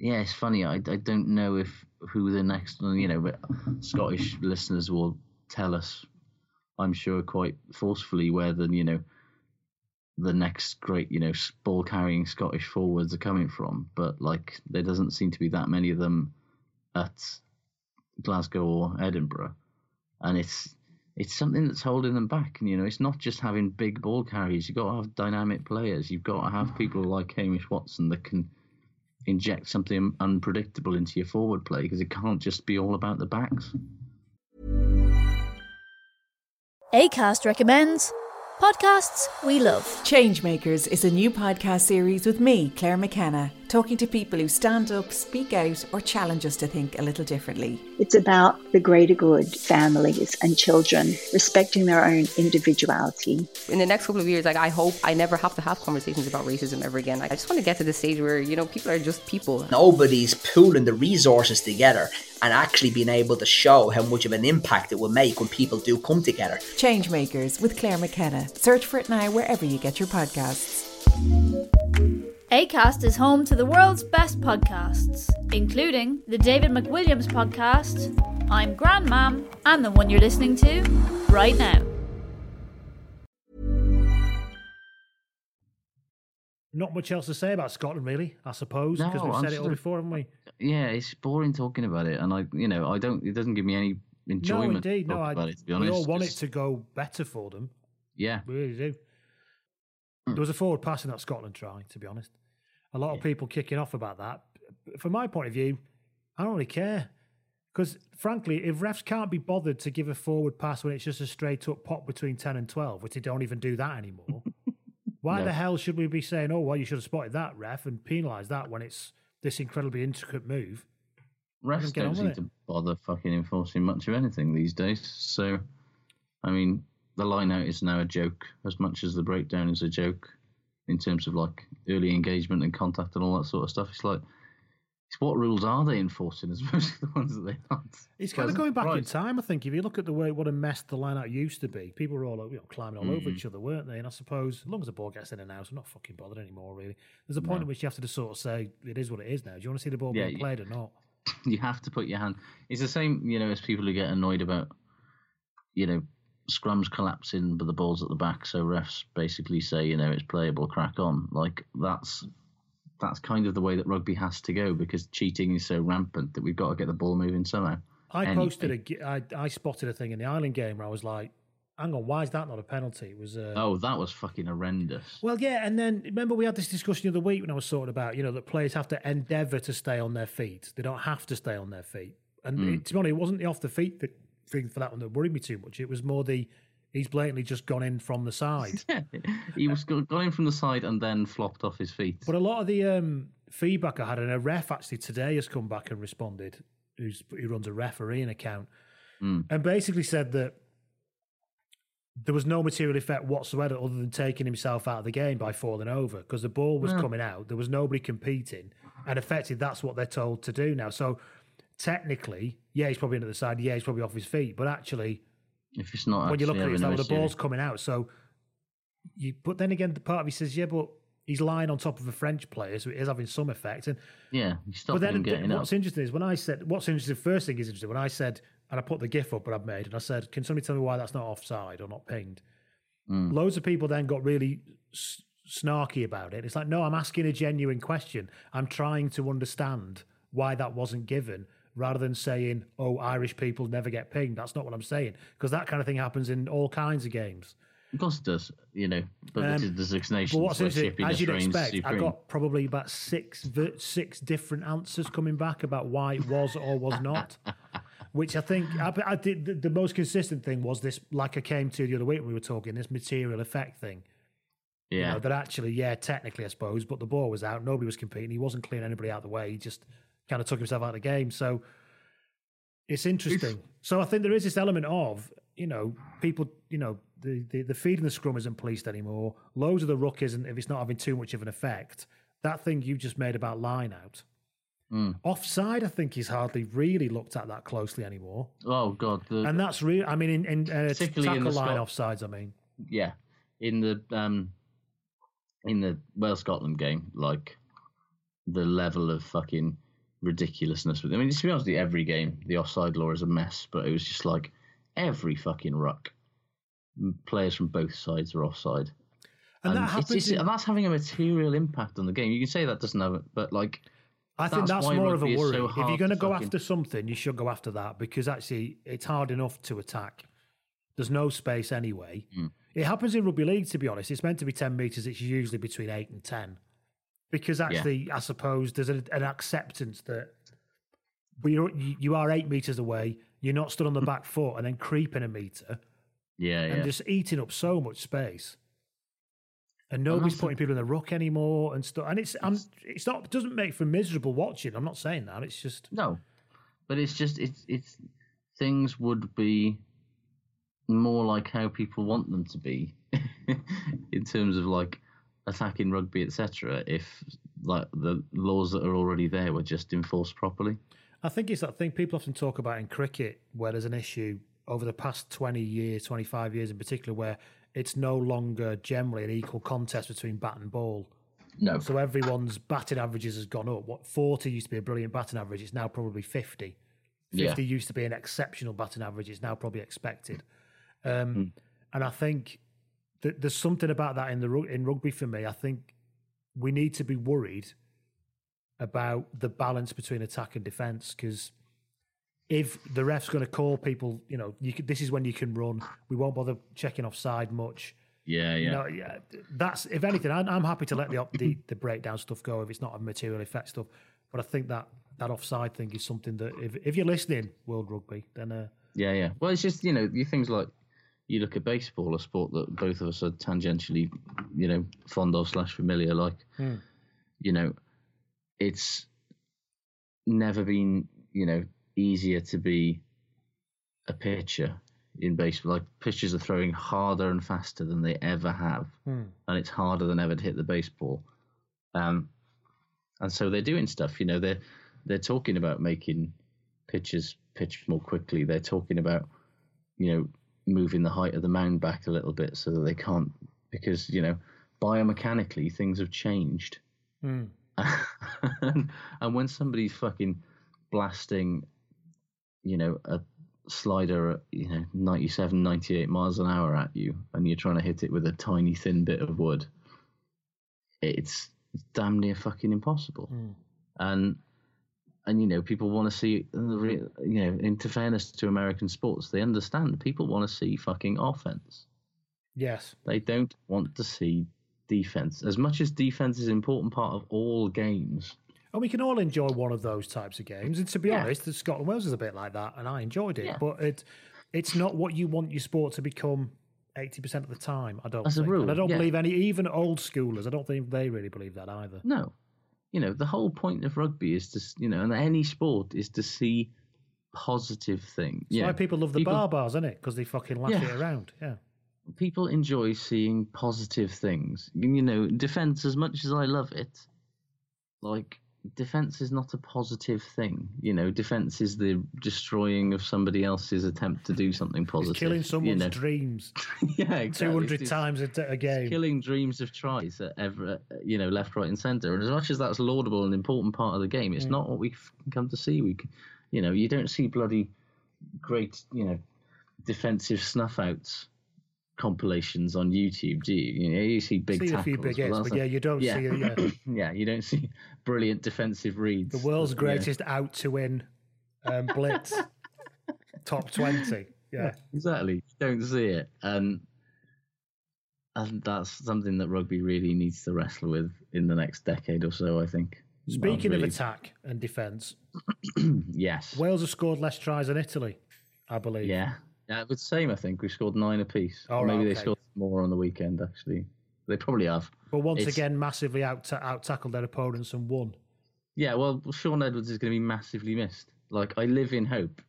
Yeah, it's funny. I, I don't know if who the next you know, but Scottish listeners will tell us. I'm sure quite forcefully where the, you know the next great, you know, ball carrying Scottish forwards are coming from. But like, there doesn't seem to be that many of them at Glasgow or Edinburgh, and it's it's something that's holding them back. And you know, it's not just having big ball carriers. You've got to have dynamic players. You've got to have people like Hamish Watson that can inject something unpredictable into your forward play because it can't just be all about the backs. ACAST recommends podcasts we love. Changemakers is a new podcast series with me, Claire McKenna, talking to people who stand up, speak out, or challenge us to think a little differently. It's about the greater good, families and children respecting their own individuality. In the next couple of years, like I hope I never have to have conversations about racism ever again. Like, I just want to get to the stage where you know people are just people. Nobody's pooling the resources together and actually being able to show how much of an impact it will make when people do come together. Changemakers with Claire McKenna. Search for it now wherever you get your podcasts. ACAST is home to the world's best podcasts, including the David McWilliams podcast, I'm Grandmam, and the one you're listening to right now. Not much else to say about Scotland, really. I suppose because No, we've I'm said it all before, haven't we? Yeah, it's boring talking about it, and I, you know, I don't. It doesn't give me any enjoyment. no, indeed, no. I, about it, to be we all want it to go better for them. Yeah, We really do. Hmm. There was a forward pass in that Scotland try, to be honest. A lot of people kicking off about that. From my point of view, I don't really care. Because, frankly, if refs can't be bothered to give a forward pass when it's just a straight up pop between 10 and 12, which they don't even do that anymore, why No. the hell should we be saying, oh, well, you should have spotted that, ref, and penalise that when it's this incredibly intricate move? refs don't seem to bother fucking enforcing much of anything these days. So, I mean, the line out is now a joke as much as the breakdown is a joke in terms of like early engagement and contact and all that sort of stuff. It's like, what rules are they enforcing as opposed to the ones that they aren't? It's kind of going back in time, I think. If you look at the way what a mess the line out used to be, people were all you know, climbing all over Mm. each other, weren't they? And I suppose as long as the ball gets in and out, I'm not fucking bothered anymore, really. There's a point No. at which you have to just sort of say, it is what it is now. Do you want to see the ball Yeah, being you- played or not? you have to put your hand. It's the same, you know, as people who get annoyed about, you know, scrums collapsing, but the ball's at the back, so refs basically say, you know, it's playable, crack on. Like that's that's kind of the way that rugby has to go because cheating is so rampant that we've got to get the ball moving somehow. I posted a, I, I spotted a thing in the Ireland game where I was like, hang on, why is that not a penalty? It was. Uh, Oh, that was fucking horrendous. Well, yeah, and then remember we had this discussion the other week when I was talking about you know that players have to endeavour to stay on their feet. They don't have to stay on their feet. And Mm. it, to be honest, it wasn't the off the feet thing for that one that worried me too much. It was more the he's blatantly just gone in from the side. Yeah, he was go- gone in from the side and then flopped off his feet. But a lot of the um, feedback I had, and a ref actually today has come back and responded, who's, who runs a refereeing account, Mm. and basically said that there was no material effect whatsoever other than taking himself out of the game by falling over because the ball was Yeah. coming out. There was nobody competing, and effectively that's what they're told to do now. So technically, yeah, he's probably in at the side. Yeah, he's probably off his feet, but actually, If it's not when you look at it, it's having like well, the ball's coming out. So you, but then again, the part of me says, yeah, but he's lying on top of a French player, so it is having some effect. And yeah, but then getting up. what's interesting is when I said, what's interesting, first thing is interesting when I said, and I put the GIF up that I've made, and I said, can somebody tell me why that's not offside or not pinged? Mm. Loads of people then got really s- snarky about it. It's like, no, I'm asking a genuine question. I'm trying to understand why that wasn't given rather than saying, oh, Irish people never get pinged. That's not what I'm saying because that kind of thing happens in all kinds of games. Of course it does, you know, but Um, the designations But what's shipping as you'd expect, I supreme. got probably about six six different answers coming back about why it was or was not. Which I think I, I did. The, the most consistent thing was this, like I came to the other week when we were talking, this material effect thing. You Yeah. know, that actually, yeah, technically, I suppose, but the ball was out. Nobody was competing. He wasn't clearing anybody out of the way. He just kind of took himself out of the game. So it's interesting. so I think there is this element of, you know, people, you know, the, the, the feed in the scrum isn't policed anymore. Loads of the ruck isn't, if it's not having too much of an effect. That thing you just made about line out. Mm. Offside, I think he's hardly really looked at that closely anymore. Oh god, the, And that's real. I mean, in, in uh, Particularly in the line Scot- offsides, I mean. yeah, in the um, in the Wales Scotland game, like the level of fucking ridiculousness. with It. I mean, to be honest, with you, every game the offside law is a mess, but it was just like every fucking ruck, players from both sides are offside. And that happens just- in- and that's having a material impact on the game. You can say that doesn't have it, but like, I think that's more of a worry. so if you're going to go fucking- after something, you should go after that because actually it's hard enough to attack. There's no space anyway. Hmm. It happens in rugby league, to be honest. It's meant to be 10 metres, it's usually between 8 and 10. Because actually, I suppose there's an, an acceptance that we are, you are 8 metres away, you're not stood on the hmm. back foot and then creeping a metre yeah, yeah. and just eating up so much space. And oh, nobody's putting people in the ruck anymore and stuff. And it's I'm, it's not it doesn't make for miserable watching. I'm not saying that. It's just No, but it's just it's it's things would be more like how people want them to be in terms of like attacking rugby, etc. If like the laws that are already there were just enforced properly. I think it's that thing people often talk about in cricket where there's an issue over the past 20 years, 25 years in particular, where it's no longer generally an equal contest between bat and ball. No. So everyone's batting averages has gone up. What 40 used to be a brilliant batting average, it's now probably 50. 50 Yeah. used to be an exceptional batting average, it's now probably expected. Um, And I think that there's something about that in the in rugby for me. I think we need to be worried about the balance between attack and defence because if the ref's going to call people, you know, you could, this is when you can run. We won't bother checking offside much. Yeah, yeah. You know, yeah, that's if anything, I'm, I'm happy to let the, the the breakdown stuff go if it's not a material effect stuff. But I think that that offside thing is something that if if you're listening, World Rugby, then uh, Yeah, yeah. Well, it's just you know, you things like you look at baseball, a sport that both of us are tangentially, you know, fond of slash familiar. Like, Hmm. you know, it's never been you know easier to be a pitcher in baseball. Like pitchers are throwing harder and faster than they ever have, Hmm. and it's harder than ever to hit the baseball. Um, and so they're doing stuff. You know, they're they're talking about making pitchers pitch more quickly. They're talking about you know moving the height of the mound back a little bit so that they can't because you know biomechanically things have changed. Hmm. and when somebody's fucking blasting, you know, a slider at, you know, 97, 98 miles an hour at you and you're trying to hit it with a tiny thin bit of wood, it's damn near fucking impossible. And, and you know, people want to see, you know, into fairness to American sports, they understand people want to see fucking offense. yes, They don't want to see defense. As much as defense is an important part of all games, and we can all enjoy one of those types of games. And to be Yeah. honest, the Scotland Wales is a bit like that, and I enjoyed it. Yeah. But it it's not what you want your sport to become. Eighty percent of the time, I don't. As a rule, and I don't yeah. believe any, even old schoolers. I don't think they really believe that either. No, you know the whole point of rugby is to you know, and any sport is to see positive things. Yeah, why people love the bar bars, isn't it? Because they fucking lash Yeah. it around. Yeah. people enjoy seeing positive things. You know, defense as much as I love it, like defense is not a positive thing. You know, defense is the destroying of somebody else's attempt to do something positive. It's killing you someone's know. dreams yeah, exactly. two hundred It's- times a game. killing dreams of tries at ever, you know, left, right, and centre. And as much as that's laudable and important part of the game, it's Mm. not what we come to see. We, you know, you don't see bloody great, you know, defensive snuff outs compilations on YouTube, do you? You know, you see big See a tackles. few big but hits, but yeah, you don't yeah. see it, yeah. yeah, you don't see brilliant defensive reads. The world's Yeah. greatest out to win um, blitz, top twenty. Yeah, exactly. You don't see it, and and that's something that rugby really needs to wrestle with in the next decade or so. I think. Speaking Really- of attack and defence, yes, Wales have scored less tries than Italy, I believe. Yeah. Yeah, it's the same. I think we scored nine apiece. Oh, Or right, Maybe they scored more on the weekend. Actually, they probably have. But once It's- again, massively out out tackled their opponents and won. Yeah, well, Shaun Edwards is going to be massively missed. Like, I live in hope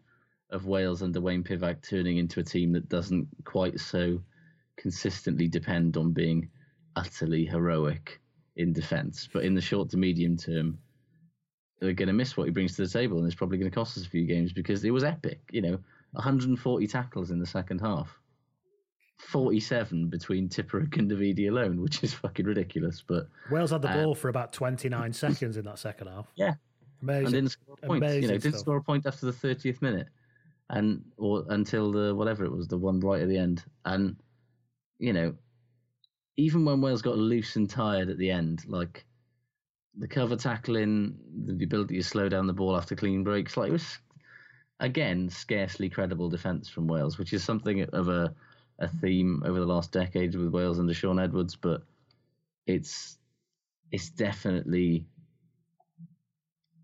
of Wales under Wayne Pivac turning into a team that doesn't quite so consistently depend on being utterly heroic in defence. But in the short to medium term, they're going to miss what he brings to the table, and it's probably going to cost us a few games because it was epic. You know, 140 tackles in the second half. 47 between Tipuric and Davidi alone, which is fucking ridiculous. But Wales had the uh, ball for about twenty nine seconds in that second half. Yeah, Amazing. and didn't score a point. Amazing you know, didn't stuff. score a point after the thirtieth minute, and or until the whatever it was, the one right at the end. And you know, even when Wales got loose and tired at the end, like the cover tackling, the ability to slow down the ball after clean breaks, like it was again scarcely credible defence from Wales, which is something of a a theme over the last decade with Wales under Shaun Edwards, but it's it's definitely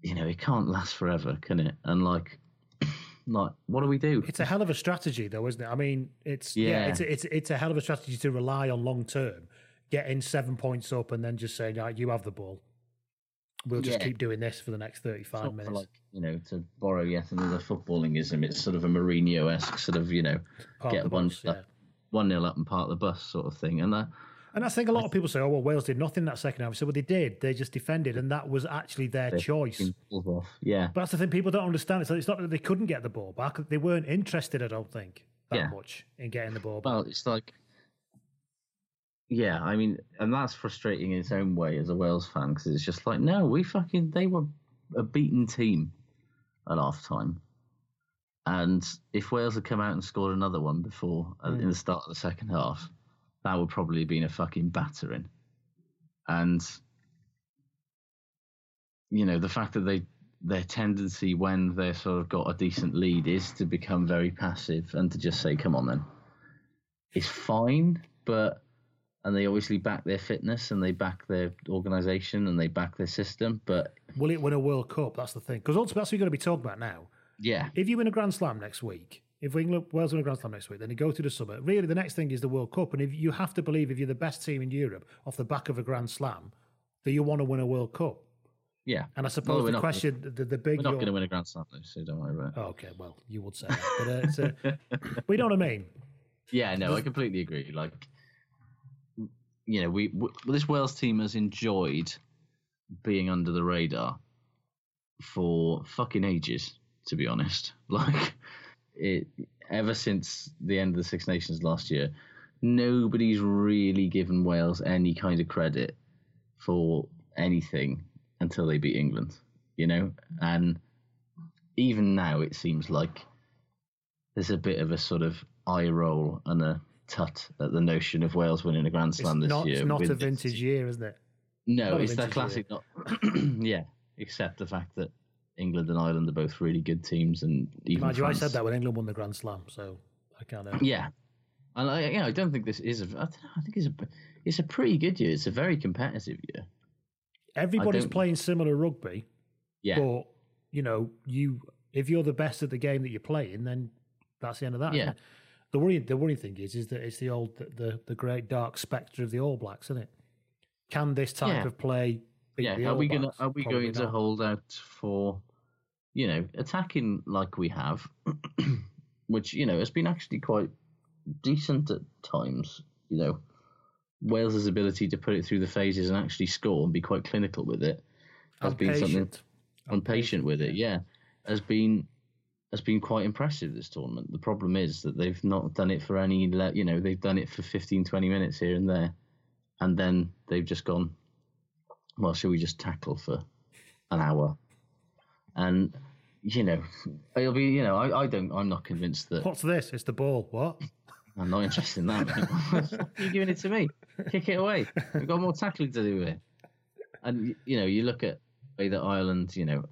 you know it can't last forever, can it? And like like what do we do? It's a hell of a strategy, though, isn't it? I mean, it's yeah, Yeah. it's it's it's a hell of a strategy to rely on long term, getting seven points up, and then just saying, "Right, you have the ball. We'll just Yeah. keep doing this for the next thirty-five minutes." like you know to borrow yet another footballingism. It's sort of a Mourinho esque sort of you know Park get one bus, yeah. One nil up and park the bus sort of thing. And uh, And I think a lot of people say, "Oh well, Wales did nothing in that second half." So, well, they did. They just defended, and that was actually their choice. fucking pulled off. Yeah, But that's the thing people don't understand. It's, it's not that they couldn't get the ball back; they weren't interested. I don't think that Yeah. much in getting the ball back. Well, it's like, yeah, I mean, and that's frustrating in its own way as a Wales fan because it's just like, no, we fucking, they were a beaten team at half time. And if Wales had come out and scored another one before, uh, in the start of the second half, that would probably have been a fucking battering. And, you know, the fact that they, their tendency when they've sort of got a decent lead is to become very passive and to just say, come on then It's fine, but and they obviously back their fitness and they back their organisation and they back their system. But Will it win a World Cup? That's the thing. Because ultimately, that's what you're going to be talking about now. Yeah, If you win a Grand Slam next week, if England Wales win a Grand Slam next week, then you go to the summer. Really, the next thing is the World Cup, and if you have to believe if you're the best team in Europe off the back of a Grand Slam, that you want to win a World Cup. yeah. And I suppose we're the question, the, the big, We're not going to win a Grand Slam, though, so don't worry about it. Oh, okay, well, you would say that, but uh, it's, uh, but you know what I mean. Yeah, no, I completely agree. Like, you know, we w- this Wales team has enjoyed being under the radar for fucking ages. To be honest, like it ever since the end of the Six Nations last year, nobody's really given Wales any kind of credit for anything until they beat England. You know, and even now it seems like there's a bit of a sort of eye roll and a tut at the notion of Wales winning a Grand Slam this not, year. it's not a this- vintage year, isn't it? No, not it's that classic. Not, yeah, except the fact that England and Ireland are both really good teams, and even Mind you, I France- said that when England won the Grand Slam, so I can't. Uh, Yeah, and I, yeah, I don't think this is a. I, don't know, I think it's a. It's a pretty good year. It's a very competitive year. Everybody's don't- playing similar rugby, Yeah, but you know, you if you're the best at the game that you're playing, then that's the end of that. Yeah. The worrying, the worrying thing is, is that it's the old, the, the, the great dark spectre of the All Blacks, isn't it? Can this type Yeah. of play? beat yeah. the Are All we gonna? Blacks? Are we Probably going to not. hold out for, you know, attacking like we have, which you know has been actually quite decent at times. You know, Wales's ability to put it through the phases and actually score and be quite clinical with it has And been something. I'm patient with it, yeah, has been has been quite impressive this tournament. The problem is that they've not done it for any, le- you know, they've done it for 15, 20 minutes here and there, and then they've just gone. Well, should we just tackle for an hour? And you know, it'll be, you know, I, I don't, I'm not convinced that What's this? It's the ball. What? I'm not interested in that. You're giving it to me. Kick it away. We've got more tackling to do here. And you know, you look at the way that Ireland, you know,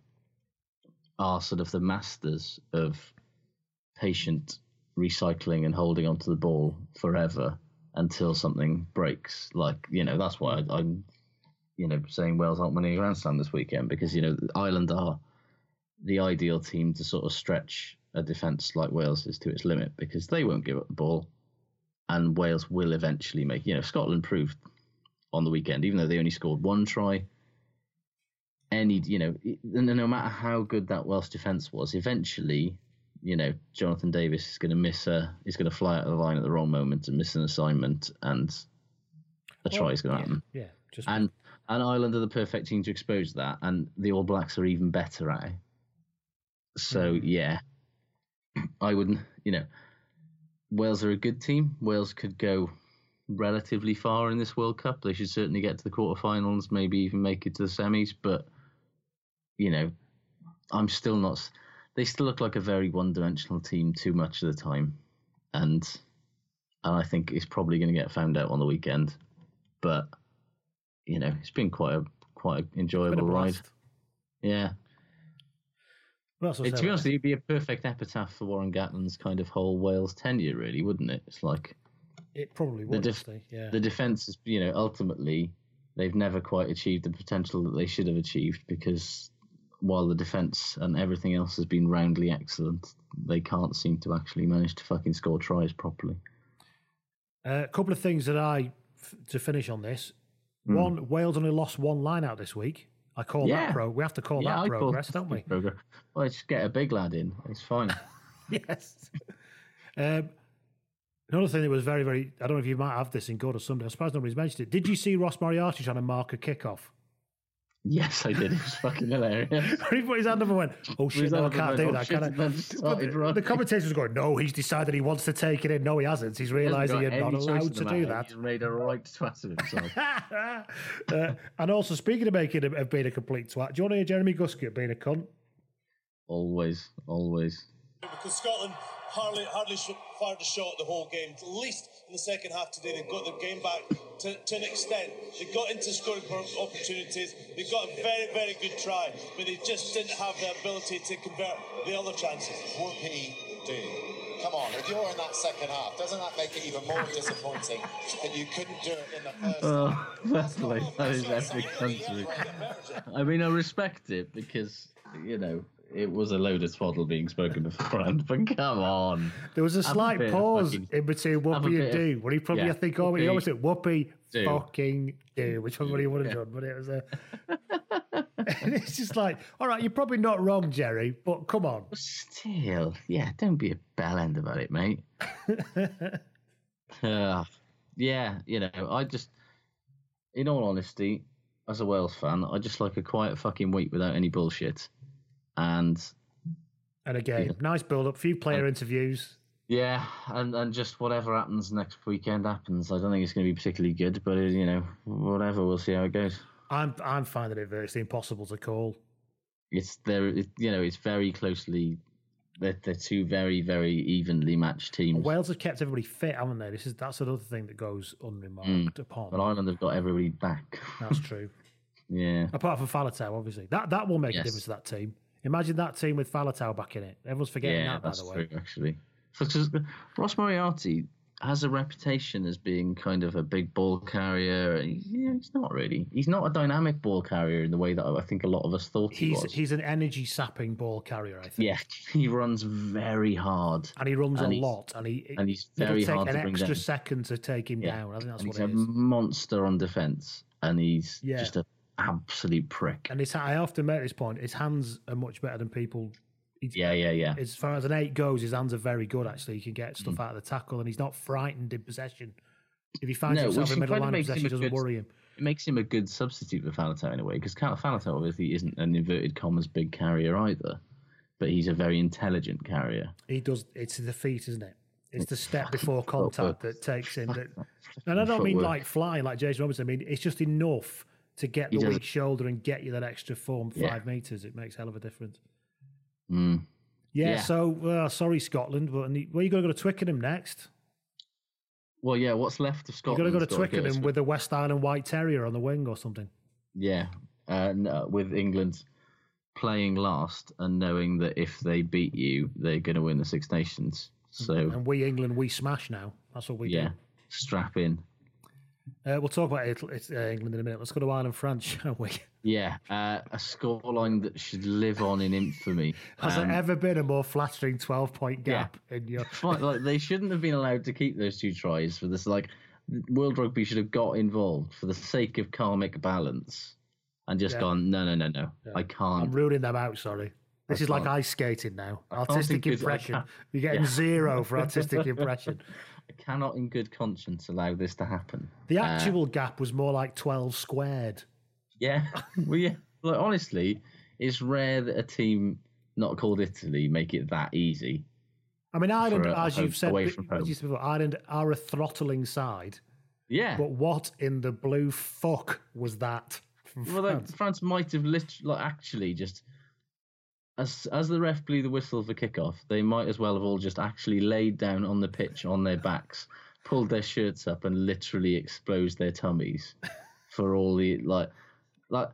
are sort of the masters of patient recycling and holding onto the ball forever until something breaks. Like you know, that's why I, I'm, you know, saying Wales aren't winning a Grand Slam this weekend because you know Ireland are the ideal team to sort of stretch a defence like Wales is to its limit because they won't give up the ball, and Wales will eventually make. You know, Scotland proved on the weekend, even though they only scored one try. Any, you know, no matter how good that Welsh defence was, eventually, you know, Jonathan Davies is going to miss a, is going to fly out of the line at the wrong moment and miss an assignment, and a try is going to happen. Yeah, just And and Ireland are the perfect team to expose that, and the All Blacks are even better at it. So yeah, I wouldn't. You know, Wales are a good team. Wales could go relatively far in this World Cup. They should certainly get to the quarterfinals, maybe even make it to the semis. But you know, I'm still not. They still look like a very one-dimensional team too much of the time, and and I think it's probably going to get found out on the weekend. but you know, it's been quite a quite an Been a enjoyable ride. Yeah. To be honest, it'd be a perfect epitaph for Warren Gatland's kind of whole Wales tenure, really, wouldn't it? It's like it probably the would. def- yeah. the defense is, you know, ultimately they've never quite achieved the potential that they should have achieved because while the defense and everything else has been roundly excellent, they can't seem to actually manage to fucking score tries properly. Uh, a couple of things that I f- to finish on this. Hmm. One, Wales only lost one line out this week. I call Yeah. that pro. We have to call Yeah, that progress, don't we? Progress. Well, just get a big lad in. It's fine. yes. Um, another thing that was very, very. I don't know if you might have this in good or something. I suppose nobody's mentioned it. Did you see Ross Moriarty trying to mark a kickoff? Yes, I did. It was fucking hilarious. he put his hand up and went, "Oh shit, his no, I can't do that." "Oh, shit," can I?" and then started But the commentators going, "No, he's decided he wants to take it in." No, he hasn't. He's realised hasn't you're not allowed to do that. He's made a right twat of himself. uh, and also, speaking of making a, of being a complete twat, do you want to hear Jeremy Guscott being a cunt? always, always. because Scotland hardly hardly sh- fired a shot the whole game. At least in the second half today, they got their game back to, to an extent. They got into scoring pro- opportunities. They got a very very good try, but they just didn't have the ability to convert the other chances. Whoopie do. Come on, if you're in that second half, doesn't that make it even more disappointing that you couldn't do it in the first Oh, half? that's like that is epic country. I mean, I respect it because you know it was a load of twaddle being spoken beforehand. But come on, There was a Have slight of pause fucking- in between a Whoopi and Do. When he probably, yeah, I think, oh, he almost said Whoopi Do. fucking Do, which one would he would have done, but it was a. and it's just like, all right, you're probably not wrong, Jerry, but come on. still, yeah, don't be a bell end about it, mate. Uh, yeah, you know, I just, in all honesty, as a Wales fan, I just like a quiet fucking week without any bullshit. And And again, nice build up, few player interviews. yeah, and, and just whatever happens next weekend happens. I don't think it's going to be particularly good, but it, you know, whatever, we'll see how it goes. I'm I'm finding it virtually impossible to call. It's there, it, you know, it's very closely. They're, they're two very, very evenly matched teams. Wales have kept everybody fit, haven't they? This is that's another thing that goes unremarked Mm. upon. But Ireland have got everybody back. That's true. Yeah. Apart from Faletau, obviously. That that will make Yes. a difference to that team. Imagine that team with Faletau back in it. Everyone's forgetting yeah, that, by the way. true, actually. Because Ross Moriarty has a reputation as being kind of a big ball carrier. Yeah, he's not really. He's not a dynamic ball carrier in the way that I think a lot of us thought he He's was. he's an energy sapping ball carrier, I think. yeah, he runs very hard. And he runs And a lot, and he and he's very take hard an to bring extra down. second to take him Yeah. down. I think that's and what he's it a is. monster on defence, and he's Yeah. just an absolute prick. And his, I often make this point: his hands are much better than people. He's, Yeah, yeah, yeah. As far as an eight goes, his hands are very good. Actually, he can get Mm. stuff out of the tackle, and he's not frightened in possession. If he finds No, himself in middle line of possession, it doesn't good- worry him. It makes him a good substitute for Faletau in a way, because Faletau obviously isn't an inverted commas big carrier either, but he's a very intelligent carrier. He does. It's the feet, isn't it? It's the step before contact that takes him. That, and I don't mean like flying, like Jason Robinson. I mean it's just enough to get He the weak it. shoulder and get you that extra form five Yeah. meters. It makes hell of a difference. Mm. Yeah. Yeah. So uh, sorry, Scotland, but where you going to go to Twickenham next? Well, yeah, what's left of Scotland? You're going to go to Twickenham with a West Highland White Terrier on the wing or something. Yeah, uh, no, with England playing last and knowing that if they beat you, they're going to win the Six Nations. So, And we England, we smash now. That's what we yeah, do. strap in. Uh, we'll talk about it, it's, uh, England in a minute. Let's go to Ireland, France, shall we? Yeah, uh, a scoreline that should live on in infamy. Has Um, there ever been a more flattering 12 point gap in your. Like they shouldn't have been allowed to keep those two tries for this. Like World Rugby should have got involved for the sake of karmic balance, and just Yeah. gone. No, no, no, no. I I'm can't. I'm ruling them out, sorry. This I is like can't. ice skating now. Artistic I impression. You're getting Yeah. zero for artistic impression. I cannot, in good conscience, allow this to happen. The Uh, actual gap was more like 12 squared. yeah, well, yeah. Like honestly, it's rare that a team not called Italy make it that easy. I mean, Ireland, a as you've said, as you said before, Ireland are a throttling side. Yeah. But what in the blue fuck was that? Well, France? France might have literally, like actually just as as the ref blew the whistle for kickoff, they might as well have all just actually laid down on the pitch on their backs, pulled their shirts up and literally exposed their tummies for all the like like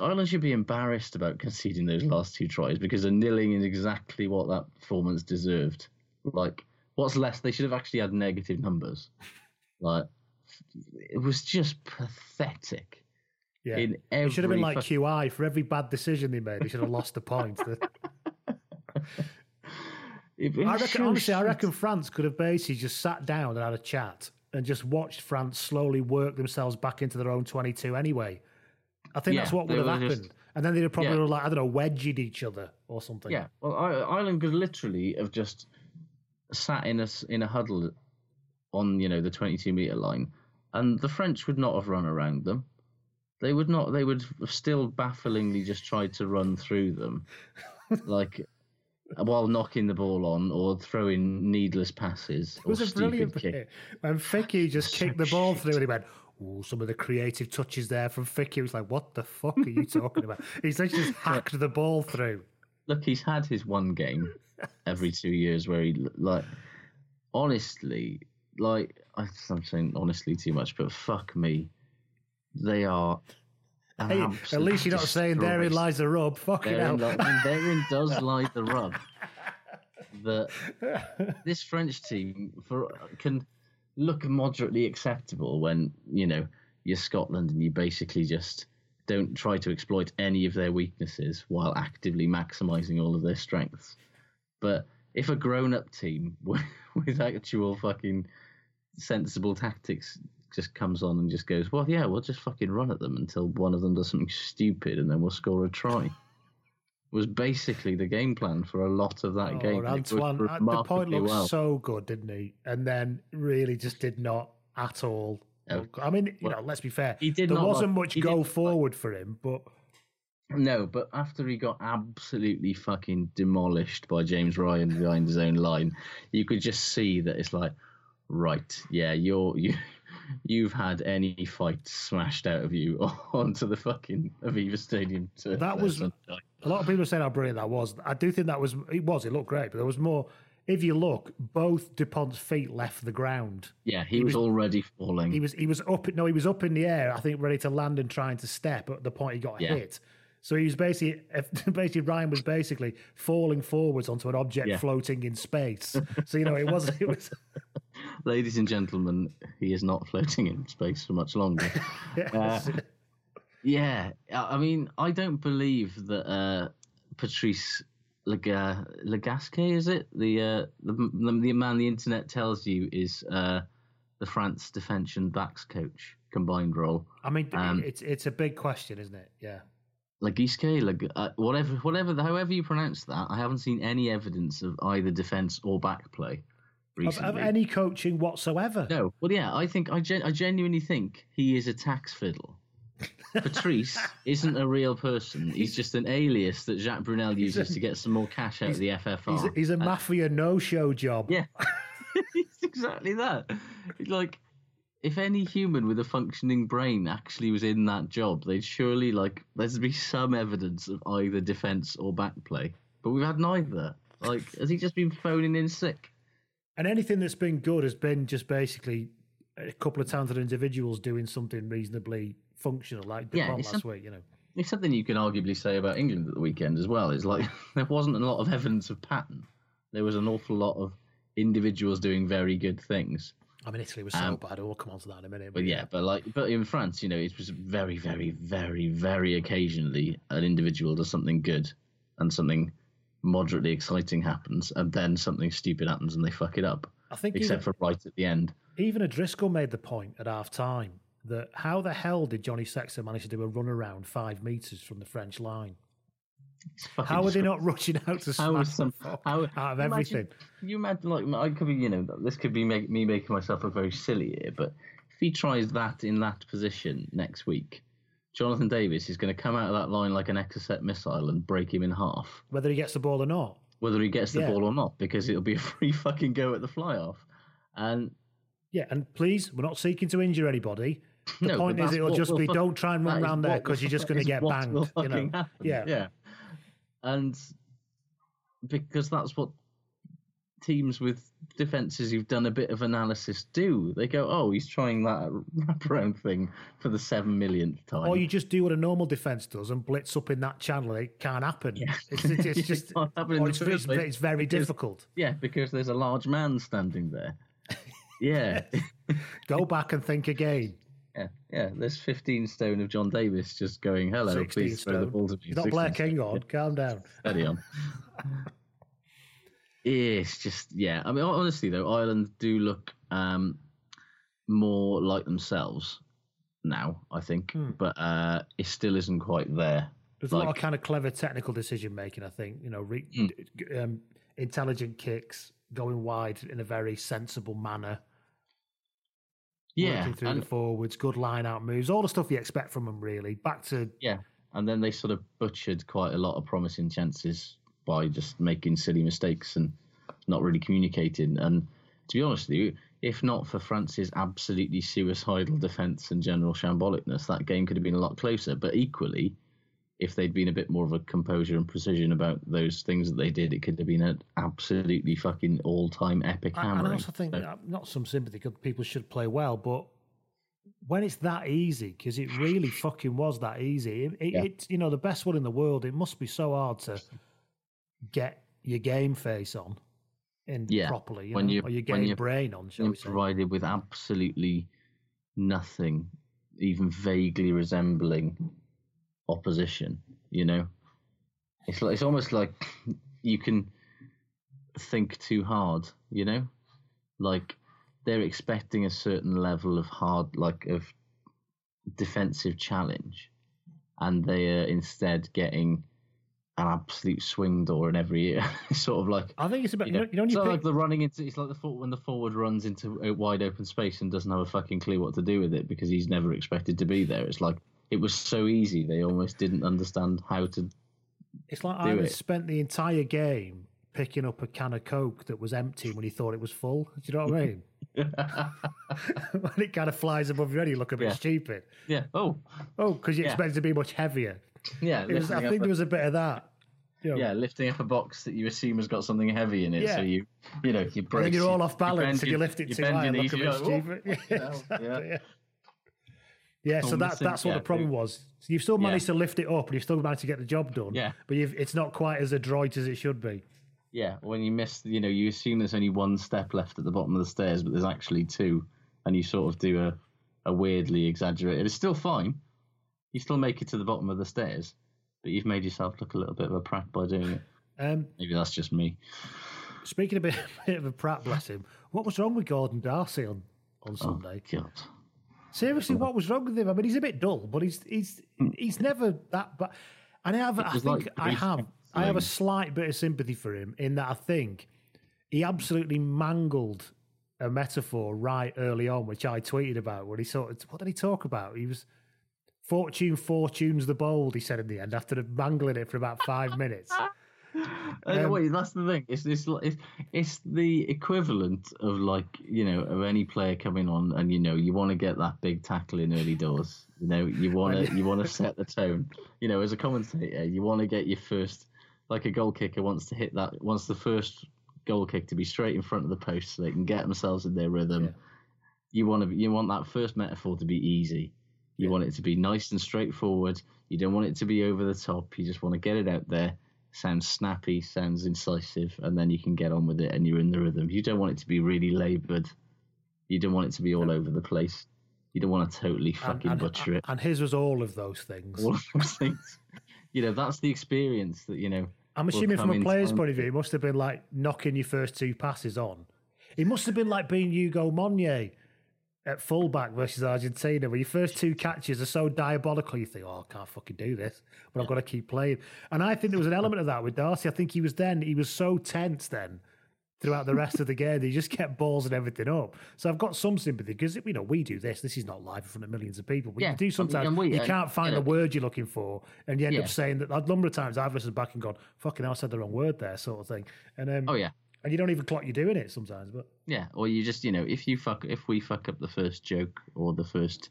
Ireland should be embarrassed about conceding those last two tries because a nilling is exactly what that performance deserved. Like, what's less? They should have actually had negative numbers. Like, it was just pathetic. Yeah. In it should have been like QI for every bad decision they made. They should have lost a point. I reckon, honestly, I reckon France could have basically just sat down and had a chat and just watched France slowly work themselves back into their own 22 anyway. I think that's what would have happened. just- and then they'd have probably Yeah. like, I don't know, wedged each other or something. Yeah, well, Ireland could literally have just sat in a in a huddle on you know the 22 meter line, and the French would not have run around them. They would not. They would still bafflingly just try to run through them, like while knocking the ball on or throwing needless passes It or was a stupid brilliant kick. bit when Ficky just kicked the ball through and he went, Ooh, some of the creative touches there from Ficky. Was like, What the fuck are you talking about? He's literally just hacked the ball through. Look, he's had his one game every two years where he like honestly, like I'm saying honestly too much, but fuck me, they are. Hey, at least you're not saying therein lies the rub. Fucking hell. Therein, li- and therein does lie the rub. That this French team for can look moderately acceptable when you know you're Scotland and you basically just don't try to exploit any of their weaknesses while actively maximising all of their strengths. But if a grown-up team with, with actual fucking sensible tactics just comes on and just goes, well, yeah, we'll just fucking run at them until one of them does something stupid and then we'll score a try. Was basically the game plan for a lot of that Oh, game. Antoine, uh, Dupont looked well. so good, didn't he? And then really just did not at all. look- I mean, you know, let's be fair. he did there wasn't look- much go forward for him, but No, but after he got absolutely fucking demolished by James Ryan behind his own line, you could just see that it's like, right, yeah, you're you, you've had any fight smashed out of you onto the fucking Aviva Stadium. that was a lot of people are saying how brilliant that was. I do think that was it was. It looked great, but there was more. If you look, both Dupont's feet left the ground. yeah, he, was, already falling. He was he was up. No, he was up in the air. I think ready to land and trying to step at the point he got Yeah. hit. So he was basically, basically Ryan was basically falling forwards onto an object Yeah. floating in space. So you know it was it was Ladies and gentlemen, he is not floating in space for much longer. Uh, yeah, I mean, I don't believe that uh, Patrice Lega- Legasque, is it? The, uh, the the the man the internet tells you is uh, the France defence and backs coach combined role. I mean, Um, it's it's a big question, isn't it? Yeah. Legisque, Leg- uh, whatever, whatever, however you pronounce that, I haven't seen any evidence of either defence or back play recently. of any coaching whatsoever. No, well, yeah, I think I, gen- I genuinely think he is a tax fiddle. Patrice isn't a real person. He's just an alias that Jacques Brunel uses a- to get some more cash out of the FFR. He's a, he's a And- mafia no-show job. Yeah, it's exactly that. Like, if any human with a functioning brain actually was in that job, they'd surely like there'd be some evidence of either defence or back play. But we've had neither. Like, has he just been phoning in sick? And anything that's been good has been just basically a couple of talented individuals doing something reasonably functional, like Yeah, Dupont last some- week. You know, It's something you can arguably say about England at the weekend as well. It's like there wasn't a lot of evidence of pattern. There was an awful lot of individuals doing very good things. I mean, Italy was so Um, bad. We'll come on to that in a minute. But yeah, but like, but in France, you know, it was very, very, very, very occasionally an individual does something good, and something moderately exciting happens, and then something stupid happens, and they fuck it up. I think except even- for right at the end. even O'Driscoll made the point at half time that how the hell did Johnny Sexton manage to do a run around five metres from the French line? How are they not rushing out to smash some how, out of imagine- everything? you imagine, like, I could be, you know, this could be make, me making myself look very silly here, but if he tries that in that position next week, Jonathan Davies is going to come out of that line like an Exocet missile and break him in half, Whether he gets the ball or not. whether he gets the Yeah. ball or not, because it'll be a free fucking go at the fly off. And Yeah, and please, we're not seeking to injure anybody. The No, point is, it'll just be don't try and run around there because you're just going to get banged. You know? Yeah. yeah, and because that's what teams with defenses who've done a bit of analysis do. They go, "Oh, he's trying that wraparound thing for the seven millionth time." Or you just do what a normal defence does and blitz up in that channel. It can't happen. It's, it's, it's just, can't happen in or the it's, it's, it's very because- difficult. Yeah, because there's a large man standing there. Yeah, Go back and think again. yeah, yeah. There's 15 stone of John Davies just going, "Hello, 16 please throw the stone. ball to me." He's not Blair 16 King on. Calm down. Steady on. it's just yeah. I mean, honestly though, Ireland do look um, more like themselves now. I think, Hmm. but uh, it still isn't quite there. There's a lot of kind of clever technical decision making. I think you know, re- Hmm. um, intelligent kicks, going wide in a very sensible manner. Yeah, working through and- the forwards, good line out moves, all the stuff you expect from them. Really, back to Yeah, and then they sort of butchered quite a lot of promising chances by just making silly mistakes and not really communicating. And to be honest with you, if not for France's absolutely suicidal defence and general shambolicness, that game could have been a lot closer. But equally, if they'd been a bit more of a composure and precision about those things that they did, it could have been an absolutely fucking all-time epic I, and I also think So- uh, not some sympathy because people should play well, but when it's that easy, because it really fucking was that easy. It, it, Yeah. It's you know the best one in the world. It must be so hard to get your game face on in yeah, properly, you when know, you or your game brain on. Shall provided with absolutely nothing, even vaguely resembling opposition. You know, it's like it's almost like you can think too hard. You know, like they're expecting a certain level of hard, like of defensive challenge, and they are instead getting an absolute swing door in every year. it's sort of like I think it's about you know, you know it's you pick, like the running into. It's like the for- when the forward runs into a wide open space and doesn't have a fucking clue what to do with it because he's never expected to be there. It's like it was so easy they almost didn't understand how to. It's like I it. spent the entire game picking up a can of Coke that was empty when he thought it was full. Do you know what I mean? when it kind of flies above your head, you look a bit Yeah. stupid. Yeah. Oh. Oh, because you Yeah. expect it to be much heavier. Yeah. It was, I think a- there was a bit of that. You know, Yeah, lifting up a box that you assume has got something heavy in it, Yeah. so you, you know, you And brace. then you're all off balance you your- lift it you too high and look a you bit go, stupid. "Oh, Yeah, exactly, yeah." yeah. Yeah, so that, that's what the problem was. So you've still managed to lift it up and you've still managed to get the job done. Yeah. But you've, it's not quite as adroit as it should be. Yeah, when you miss, you know, you assume there's only one step left at the bottom of the stairs, but there's actually two, and you sort of do a, a weirdly exaggerated. It's still fine. You still make it to the bottom of the stairs, but you've made yourself look a little bit of a prat by doing it. Um, Maybe that's just me. speaking a bit, bit of a prat, bless him, what was wrong with Gordon Darcy on, on Sunday? Oh, God. Seriously, what was wrong with him? I mean, he's a bit dull, but he's he's he's never that. But and I have, I think like I have, I have a slight bit of sympathy for him in that I think he absolutely mangled a metaphor right early on, which I tweeted about. When he sort of, what did he talk about? He was fortune fortunes the bold. He said in the end after mangling it for about five minutes. Um, wait, that's the thing. It's this. It's, it's the equivalent of like you know of any player coming on, and you know you want to get that big tackle in early doors. You know you want to you want to set the tone. You know as a commentator, you want to get your first like a goal kicker wants to hit that wants the first goal kick to be straight in front of the post so they can get themselves in their rhythm. You want to you want that first metaphor to be easy. You want it to be nice and straightforward. You don't want it to be over the top. You just want to get it out there. Sounds snappy, sounds incisive, and then you can get on with it and you're in the rhythm. You don't want it to be really laboured. You don't want it to be all over the place. You don't want to totally fucking and, butcher it. and his was all of those things. All of those things. You know, that's the experience that, you know. I'm assuming from a player's time. point of view, it must have been like knocking your first two passes on. It must have been like being Ugo Monye at fullback versus Argentina, where your first two catches are so diabolical, you think, oh, I can't fucking do this, but I've got to keep playing. And I think there was an element of that with Darcy. I think he was then, he was so tense then throughout the rest of the game. that He just kept balls and everything up. So I've got some sympathy because, you know, we do this. This is not live in front of millions of people. But Yeah, you do sometimes, we- you can't find the word you're looking for. And you end Yeah. up saying that a number of times I've listened back and gone, fucking hell, I said the wrong word there, sort of thing. And um, Oh, yeah. And you don't even clock you're doing it sometimes. But Yeah, or you just, you know, if you fuck, if we fuck up the first joke or the first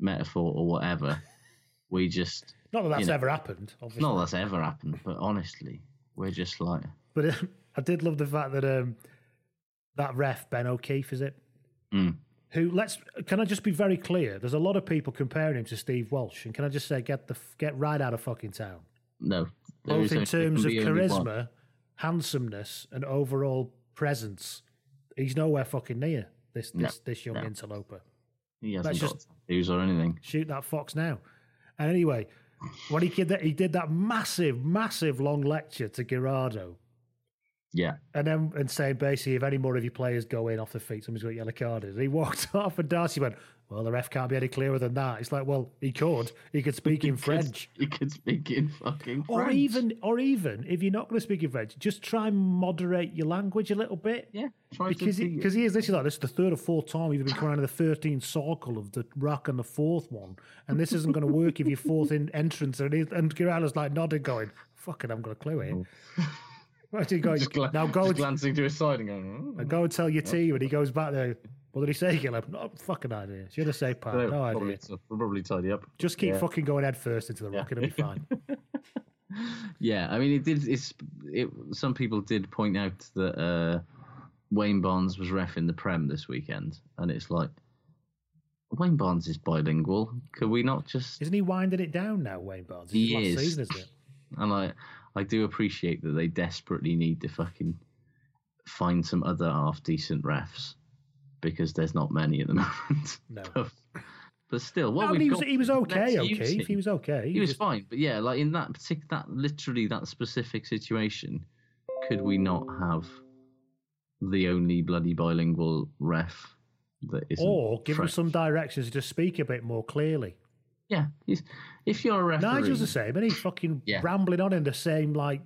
metaphor or whatever, we just. not that that's you know, ever happened, obviously. Not that's ever happened, but honestly, we're just like, But um, I did love the fact that um, that ref Ben O'Keeffe is it? Mm. Who let's can I just be very clear? There's a lot of people comparing him to Steve Walsh, and can I just say get the get right out of fucking town. No. Both in terms of charisma, handsomeness, and overall presence, he's nowhere fucking near this No, this this young no. interloper. He hasn't Let's got tattoos or anything. shoot that fox now. And anyway, when he did that, he did that massive, massive long lecture to Guirado, Yeah. and then and saying basically, if any more of your players go in off the feet, somebody's got yellow carded. And he walked off, and Darcy went, "Well, the ref can't be any clearer than that." It's like, well, he could, he could speak in French. he could speak in fucking French. Or even, or even if you're not going to speak in French, just try and moderate your language a little bit. Yeah, because he, be- because he is literally like this is the third or fourth time you've been coming crying the thirteenth circle of the rock and the fourth one, and this isn't going to work if you're fourth in entrance. And, he, and Guirado's like nodding, going, "Fucking, I've got a clue here." Right, he goes, Just gla- now go and, glancing to his side and going, "Oh." go and tell your team. And he goes back there. What did he say, Guilhem? No fucking idea. Should have said, "Pat, They'll no probably, idea." they'll probably tidy up. Just keep Yeah. fucking going head first into the rock, it'll be fine. Yeah, I mean, it did. It's it. Some people did point out that uh, Wayne Barnes was ref in the Prem this weekend, and it's like Wayne Barnes is bilingual. Could we not just? Isn't he winding it down now, Wayne Barnes? He It's last is. season, isn't it? And I, I do appreciate that they desperately need to fucking find some other half decent refs because there's not many at the moment. No. but, but still, what No, we've he was got- he was okay. Okay, he was okay. He was just- fine, but yeah, like in that particular, that literally that specific situation, could we not have the only bloody bilingual ref that isn't? or give him some directions to speak a bit more clearly. Yeah, he's, if you're a referee, Nigel's the same, and he's fucking Yeah. rambling on in the same like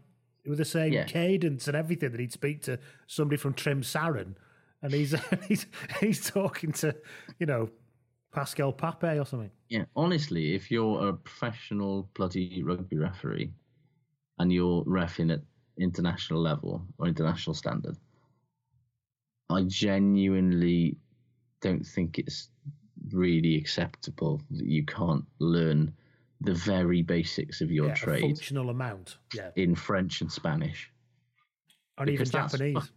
with the same Yeah. cadence and everything that he'd speak to somebody from Trimsaran, and he's he's he's talking to you know Pascal Pape or something. Yeah, honestly, if you're a professional bloody rugby referee and you're refing at international level or international standard, I genuinely don't think it's really acceptable that you can't learn the very basics of your yeah, a trade functional amount. Yeah, in French and Spanish. and even Because that's Japanese.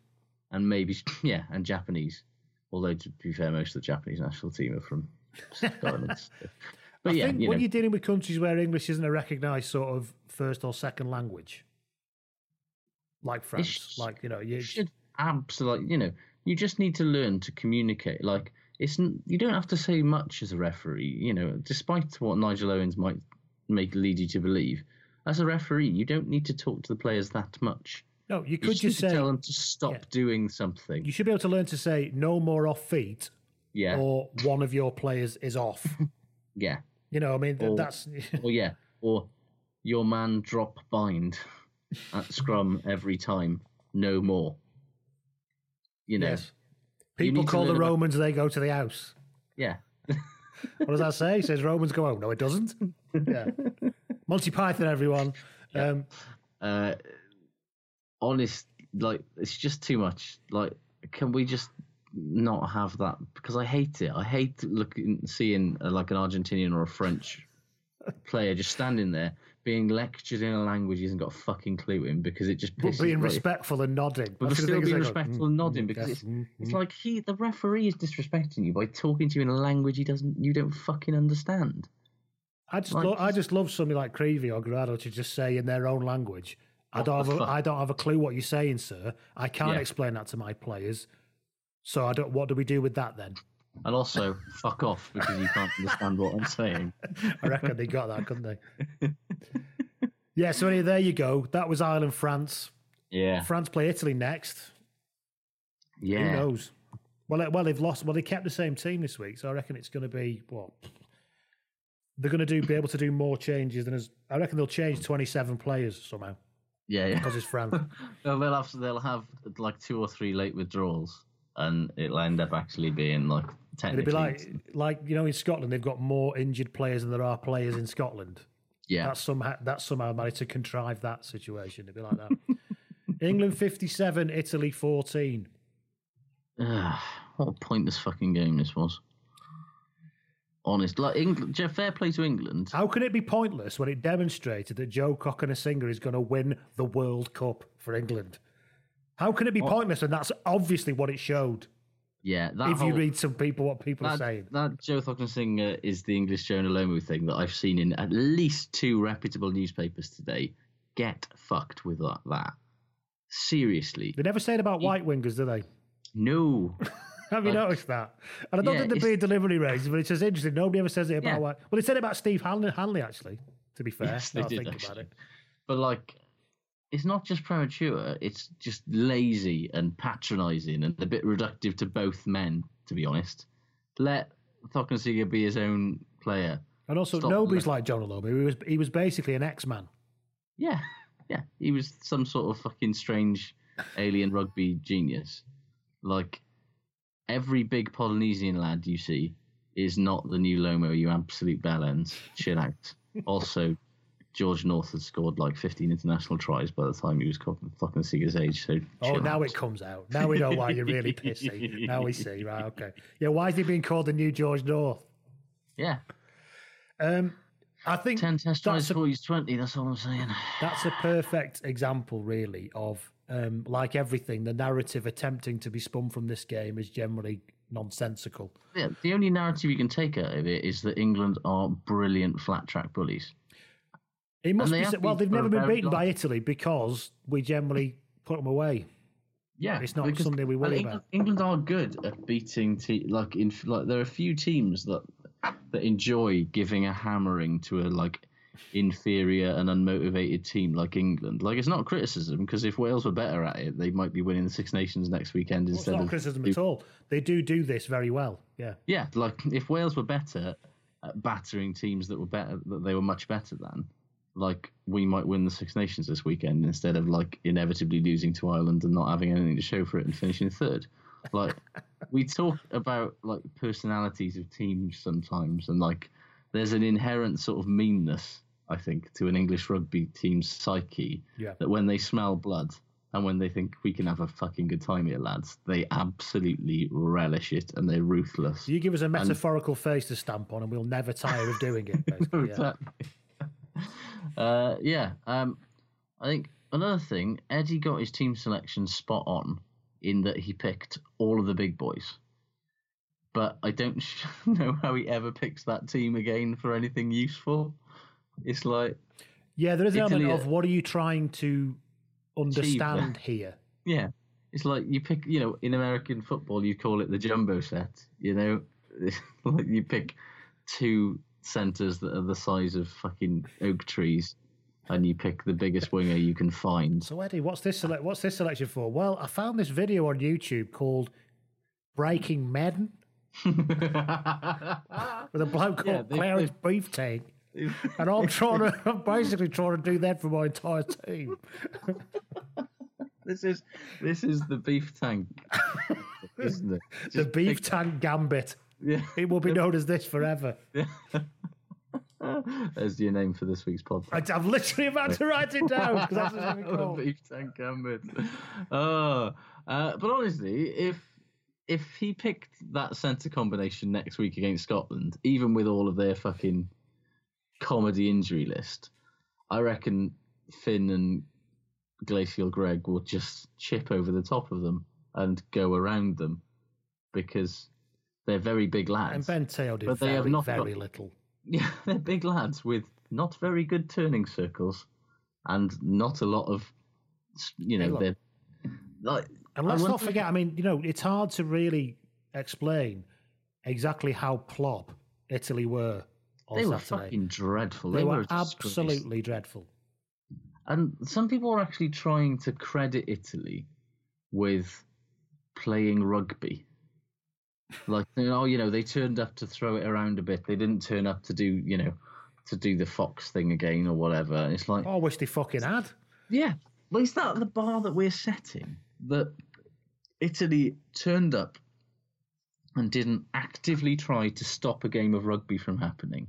And maybe, yeah, and Japanese. Although, to be fair, most of the Japanese national team are from Scotland. But I yeah, think you when know, you're dealing with countries where English isn't a recognised sort of first or second language, like France, sh- like you know, you should absolutely you know you just need to learn to communicate like it's you don't have to say much as a referee you know despite what nigel owens might make lead you to believe as a referee you don't need to talk to the players that much no, you you could just, just say tell them to stop Yeah. doing something you should be able to learn to say no more off feet, yeah or one of your players is off. yeah You know, I mean, Or- that's or yeah or your man drop bind at scrum every time no more you know yes. People to call the learn about- Romans, they go to the house. yeah What does that say? It says Romans go home. No, it doesn't. Yeah. Monty Python, everyone. Um, uh honest like it's just too much like can we just not have that because i hate it i hate looking seeing uh, like an argentinian or a french player just standing there being lectured in a language he hasn't got a fucking clue in because it just pisses. but being right- respectful and nodding. but still being go, respectful "Mm, and nodding mm, because yes, it's, mm, it's mm." like he the referee is disrespecting you by talking to you in a language he doesn't you don't fucking understand I just, Like, lo- I just love somebody like Creevy or Guirado to just say in their own language. I don't have, a. I don't have a clue what you're saying, sir. I can't Yeah. explain that to my players. So I don't. What do we do with that then? and also fuck off because you can't understand what i'm saying I reckon they got that, couldn't they? yeah. So anyway, there you go. That was Ireland, France. yeah France play Italy next. yeah Who knows? Well, well, they've lost. Well, they kept the same team this week, so I reckon it's going to be what they're going to do. Be able to do more changes than as I reckon they'll change twenty-seven players somehow yeah yeah because it's. Well, they'll have they'll have like two or three late withdrawals, and it'll end up actually being like It'd technically. be like, like you know, in Scotland they've got more injured players than there are players in Scotland. yeah, That's somehow that's somehow managed to contrive that situation. It'd be like that. England fifty-seven, Italy fourteen. What a pointless fucking game this was. Honest, like England, Jeff, fair play to England. How can it be pointless when it demonstrated that Joe Cokanasiga is going to win the World Cup for England? How can it be pointless? And that's obviously what it showed. Yeah, that if you read some people, what people are saying. that Joe Cokanasiga is the English Jonah Lomu thing that I've seen in at least two reputable newspapers today. Get fucked with that. that. Seriously. They never say it about white wingers, do they? No. Have you Like- noticed that? And I don't Yeah, think they're it's- being delivery races, but it's just interesting. Nobody ever says it about Yeah. Well, they said it about Steve Hanley, Hanley actually, to be fair. Yes, they I did think actually. about it. But like, it's not just premature; it's just lazy and patronising and a bit reductive to both men. To be honest, let Cokanasiga be his own player. And also, Stop nobody's like Jonah Lomu. He was, he was basically an X Man. Yeah, yeah. He was some sort of fucking strange alien rugby genius. Like every big Polynesian lad you see is not the new Lomu. You absolute bellends. Chill out. also, George North had scored like 15 international tries by the time he was fucking Seeger's age. So Oh, now out. it comes out. Now we know why you're really pissy. Now we see. Right, okay. Yeah, why is he being called the new George North? Yeah. Um, I think 10 test tries before he's 20. That's all I'm saying. That's a perfect example, really, of um, like everything, the narrative attempting to be spun from this game is generally nonsensical. Yeah, the only narrative you can take out of it is that England are brilliant flat track bullies. It must be well, they've never been beaten by Italy because we generally put them away. Yeah, It's not because- something we worry England, about. England are good at beating te- like in like there are a few teams that that enjoy giving a hammering to a like inferior and unmotivated team like England. Like it's not criticism because if Wales were better at it, they might be winning the Six Nations next weekend Well, it's instead not of criticism at all. They do do this very well. Yeah. Yeah, like if Wales were better at battering teams that were better that they were much better than, like we might win the Six Nations this weekend instead of like inevitably losing to Ireland and not having anything to show for it and finishing third. Like we talk about like personalities of teams sometimes and like there's an inherent sort of meanness, I think, to an English rugby team's psyche Yeah. that when they smell blood and when they think we can have a fucking good time here, lads, they absolutely relish it and they're ruthless. You give us a And- metaphorical face to stamp on, and we'll never tire of doing it. Basically. yeah. Uh, yeah. Um, I think another thing, Eddie got his team selection spot on in that he picked all of the big boys. But I don't know how he ever picks that team again for anything useful. It's like, Yeah, there is an Italy- element of what are you trying to understand here? yeah, it's like you pick, you know, in American football, you call it the jumbo set. You know, like you pick two centers that are the size of fucking oak trees, and you pick the biggest winger you can find. So Eddie, what's this select? What's this selection for? Well, I found this video on YouTube called "Breaking Madden" with a bloke called Yeah, they- Clarence Beef Tank, and I'm trying to, I'm basically trying to do that for my entire team. This is this is the beef tank, isn't it? the Beef pick- Tank Gambit. Yeah. It will be known as this forever. There's your name for this week's podcast. I, I'm literally about to write it down because that's what it's the called. beef tank gambit. Oh, uh, but honestly, if if he picked that centre combination next week against Scotland, even with all of their fucking comedy injury list, I reckon Finn and Glacial Greg will just chip over the top of them and go around them because they're very big lads. And Ben Te'o did But they very, have not very got- little. Yeah, they're big lads with not very good turning circles and not a lot of, you know, they're like. And let's not forget, I mean, you know, it's hard to really explain exactly how plop Italy were on They were Saturday. fucking dreadful. They, They, were were absolutely dreadful. And some people are actually trying to credit Italy with playing rugby. Like, you know, oh, you know, they turned up to throw it around a bit. They didn't turn up to do, you know, to do the Fox thing again or whatever. And it's like, Oh, I wish they fucking had. Yeah. Well, is that the bar that we're setting? That Italy turned up and didn't actively try to stop a game of rugby from happening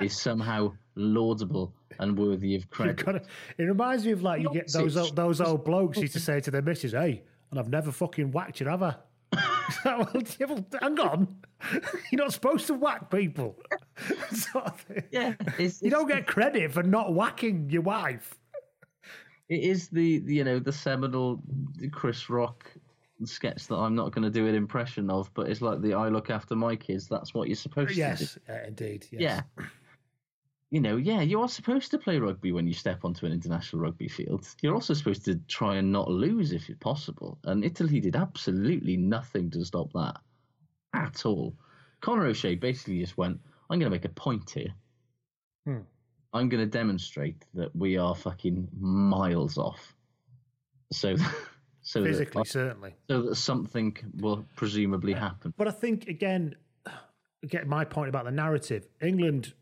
is somehow laudable and worthy of credit. got to, it reminds me of like you get those old, those old blokes used to say to their missus, "Hey, and I've never fucking whacked you, have I?" well, yeah, hang on, you're not supposed to whack people. Sort of thing. yeah, you don't get credit for not whacking your wife. It is the, you know the seminal Chris Rock sketch that I'm not going to do an impression of, but it's like the I look after my kids. That's what you're supposed to do. Yes, uh, indeed. Yes. Yeah. You know, yeah, you are supposed to play rugby when you step onto an international rugby field. You're also supposed to try and not lose if possible. And Italy did absolutely nothing to stop that at all. Conor O'Shea basically just went, I'm going to make a point here. Hmm. I'm going to demonstrate that we are fucking miles off. So, so Physically, that, certainly. so that something will presumably happen. But I think again, get my point about the narrative. England,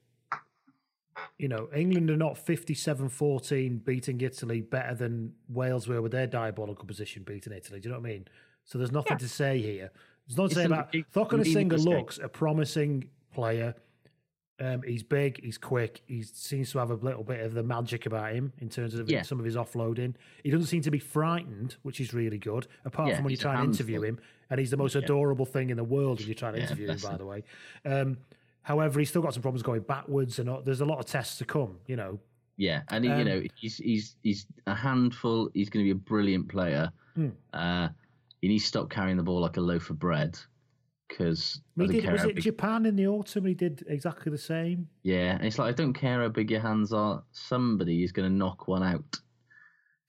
you know, England are not 57-14 beating Italy better than Wales were with their diabolical position beating Italy. Do you know what I mean? So there's nothing to say here. There's nothing to say about it- Thokana indeed Singer mistake. looks a promising player. Um, he's big, he's quick, he seems to have a little bit of the magic about him in terms of Yeah. some of his offloading. He doesn't seem to be frightened, which is really good, apart Yeah, from when you try and interview him. And he's the most adorable thing in the world when you try to interview him, by the way. Um, however, he's still got some problems going backwards, and all- there's a lot of tests to come, you know. Yeah, and he, you Um, know he's he's he's a handful. He's going to be a brilliant player. Hmm. Uh, he needs to stop carrying the ball like a loaf of bread because He did, was it Japan in the autumn? He did exactly the same. yeah, and it's like I don't care how big your hands are. Somebody is going to knock one out.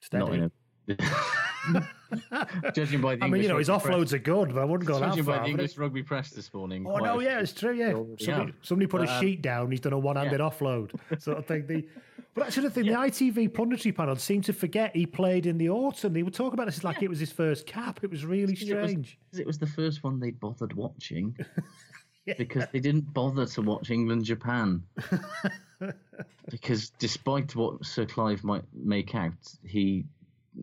Steady. Not in a, judging by the I mean, English you know, his rugby press- offloads are good, but I wouldn't go that Judging by far. the English rugby press this morning. Oh no, yeah, it's true. Yeah, somebody, have. somebody put But, a um, sheet down. He's done a one-handed yeah. offload, sort of thing. The, but actually, the thing, the ITV punditry panel seemed to forget he played in the autumn. They were talking about this like it was his first cap. It was really It was- strange. It was the first one they'd bothered watching because they didn't bother to watch England Japan. because despite what Sir Clive might make out, he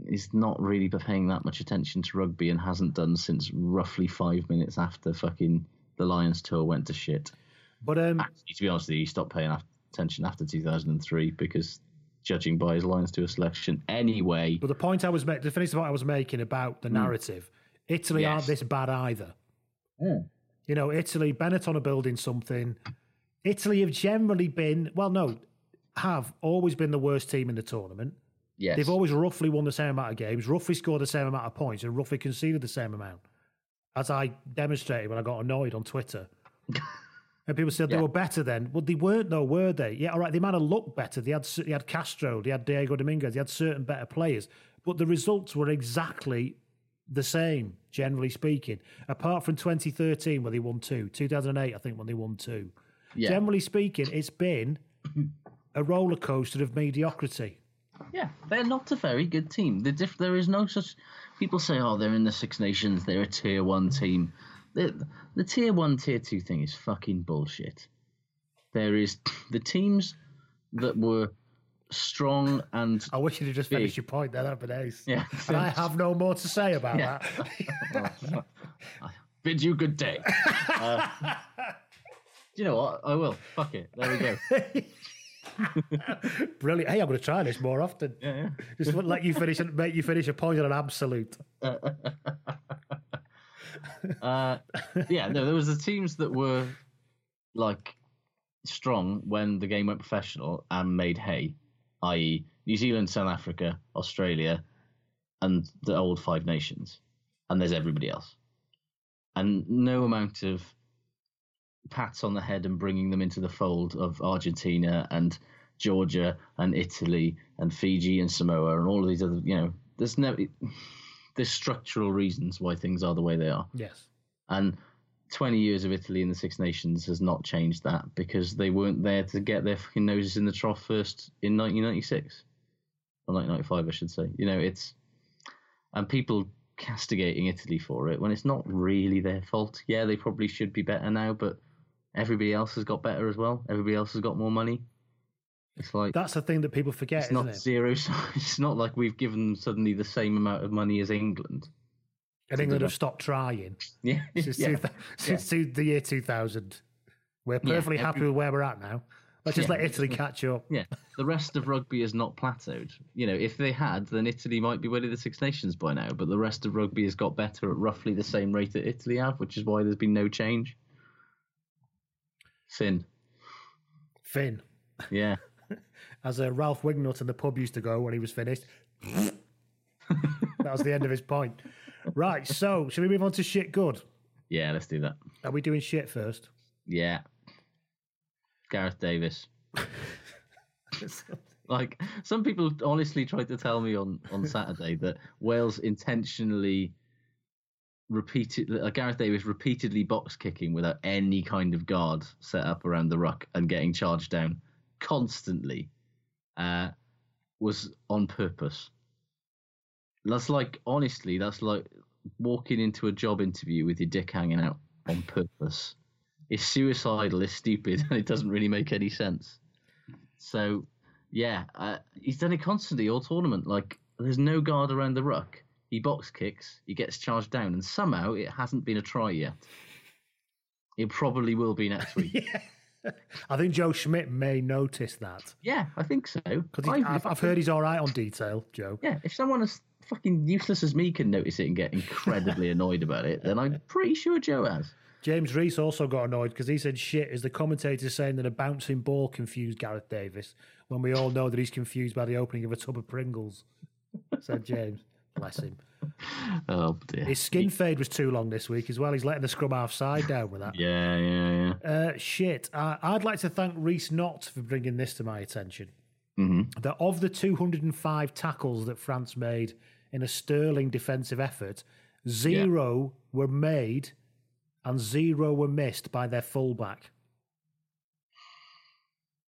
is not really paying that much attention to rugby and hasn't done since roughly five minutes after fucking the Lions tour went to shit. But um, Actually, to be honest with you, he stopped paying attention after 2003 because judging by his Lions tour selection anyway. But the point I was making, to finish the point I was making about the narrative, Italy Yes. aren't this bad either. You know, Italy, Benetton are building something. Italy have generally been, well, no, have always been the worst team in the tournament. Yes. They've always roughly won the same amount of games, roughly scored the same amount of points, and roughly conceded the same amount. As I demonstrated when I got annoyed on Twitter. and people said they Yeah. were better then. Well, they weren't, though, were they? Yeah, all right, they might have looked better. They had, they had Castro, they had Diego Dominguez, they had certain better players. But the results were exactly the same, generally speaking, apart from 2013 when they won two, 2008, I think, when they won two. Yeah. Generally speaking, it's been a roller coaster of mediocrity. Yeah, they're not a very good team. The diff- there is no such. People say, "Oh, they're in the Six Nations. They're a tier one team." The, the tier one, tier two thing is fucking bullshit. There is the teams that were strong and. I wish you'd have just finished your point there. That'd be nice. Yeah. And I have no more to say about Yeah. that. Bid you good day. Uh, do you know what? I will. Fuck it. There we go. Brilliant. Hey, I'm going to try this more often. Yeah, Just wouldn't let you finish and make you finish a point on an absolute. uh, yeah, no, there was the teams that were like strong when the game went professional and made hay, i.e., New Zealand, South Africa, Australia, and the old Five Nations, and there's everybody else, and no amount of pats on the head and bringing them into the fold of Argentina and Georgia and Italy and Fiji and Samoa and all of these other, you know, there's no, there's structural reasons why things are the way they are. Yes. And 20 years of Italy in the Six Nations has not changed that because they weren't there to get their fucking noses in the trough first in 1996 or 1995, I should say. You know, it's and people castigating Italy for it when it's not really their fault. Yeah, they probably should be better now, but everybody else has got better as well. Everybody else has got more money. It's like That's the thing that people forget, it's not it? zero. It's not like we've given them suddenly the same amount of money as England. And England have stopped trying Yeah, since, yeah. two, since two, the year 2000. We're Yeah, perfectly happy with where we're at now. Let's just Yeah. let Italy catch up. Yeah, the rest of rugby has not plateaued. You know, if they had, then Italy might be winning the Six Nations by now. But the rest of rugby has got better at roughly the same rate that Italy have, which is why there's been no change. Finn, Finn. yeah, As uh, Ralph Wignut in the pub used to go when he was finished. that was the end of his point. Right, so should we move on to shit good? Yeah, let's do that. Are we doing shit first? Yeah. Gareth Davies. like some people honestly tried to tell me on on Saturday that Wales intentionally repeated uh, Gareth Davies repeatedly box kicking without any kind of guard set up around the ruck and getting charged down constantly uh, was on purpose. That's like honestly, that's like walking into a job interview with your dick hanging out on purpose. It's suicidal, it's stupid, and it doesn't really make any sense. So, yeah, uh, he's done it constantly all tournament. Like, there's no guard around the ruck. He box kicks, he gets charged down, and somehow it hasn't been a try yet. It probably will be next week. I think Joe Schmidt may notice that. Yeah, I think so. Because I've, I've heard he's all right on detail, Joe. Yeah, if someone as fucking useless as me can notice it and get incredibly annoyed about it, then I'm pretty sure Joe has. James Reese also got annoyed because he said shit is the commentator saying that a bouncing ball confused Gareth Davies when we all know that he's confused by the opening of a tub of Pringles. said James. Bless him. Oh dear. His skin fade was too long this week as well. He's letting the scrum half side down with that. Yeah, yeah, yeah. Uh, shit. Uh, I'd like to thank Reese Knott for bringing this to my attention. Mm-hmm. That of the 205 tackles that France made in a sterling defensive effort, zero were made and zero were missed by their fullback.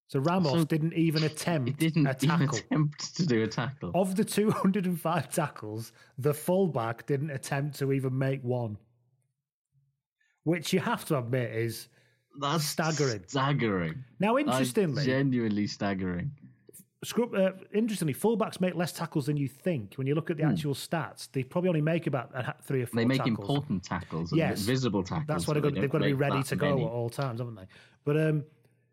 So Ramos So didn't even attempt didn't a even tackle. attempt to do a tackle. Of the 205 tackles, the fullback didn't attempt to even make one. Which you have to admit is That's staggering. Staggering. Now, interestingly, genuinely staggering. Scrub, uh, interestingly, fullbacks make less tackles than you think. When you look at the actual stats, they probably only make about three or four. Hmm. They make tackles. important tackles, Yes, visible tackles. That's what they've got, they they've got to be ready to go many. at all times, haven't they? But um,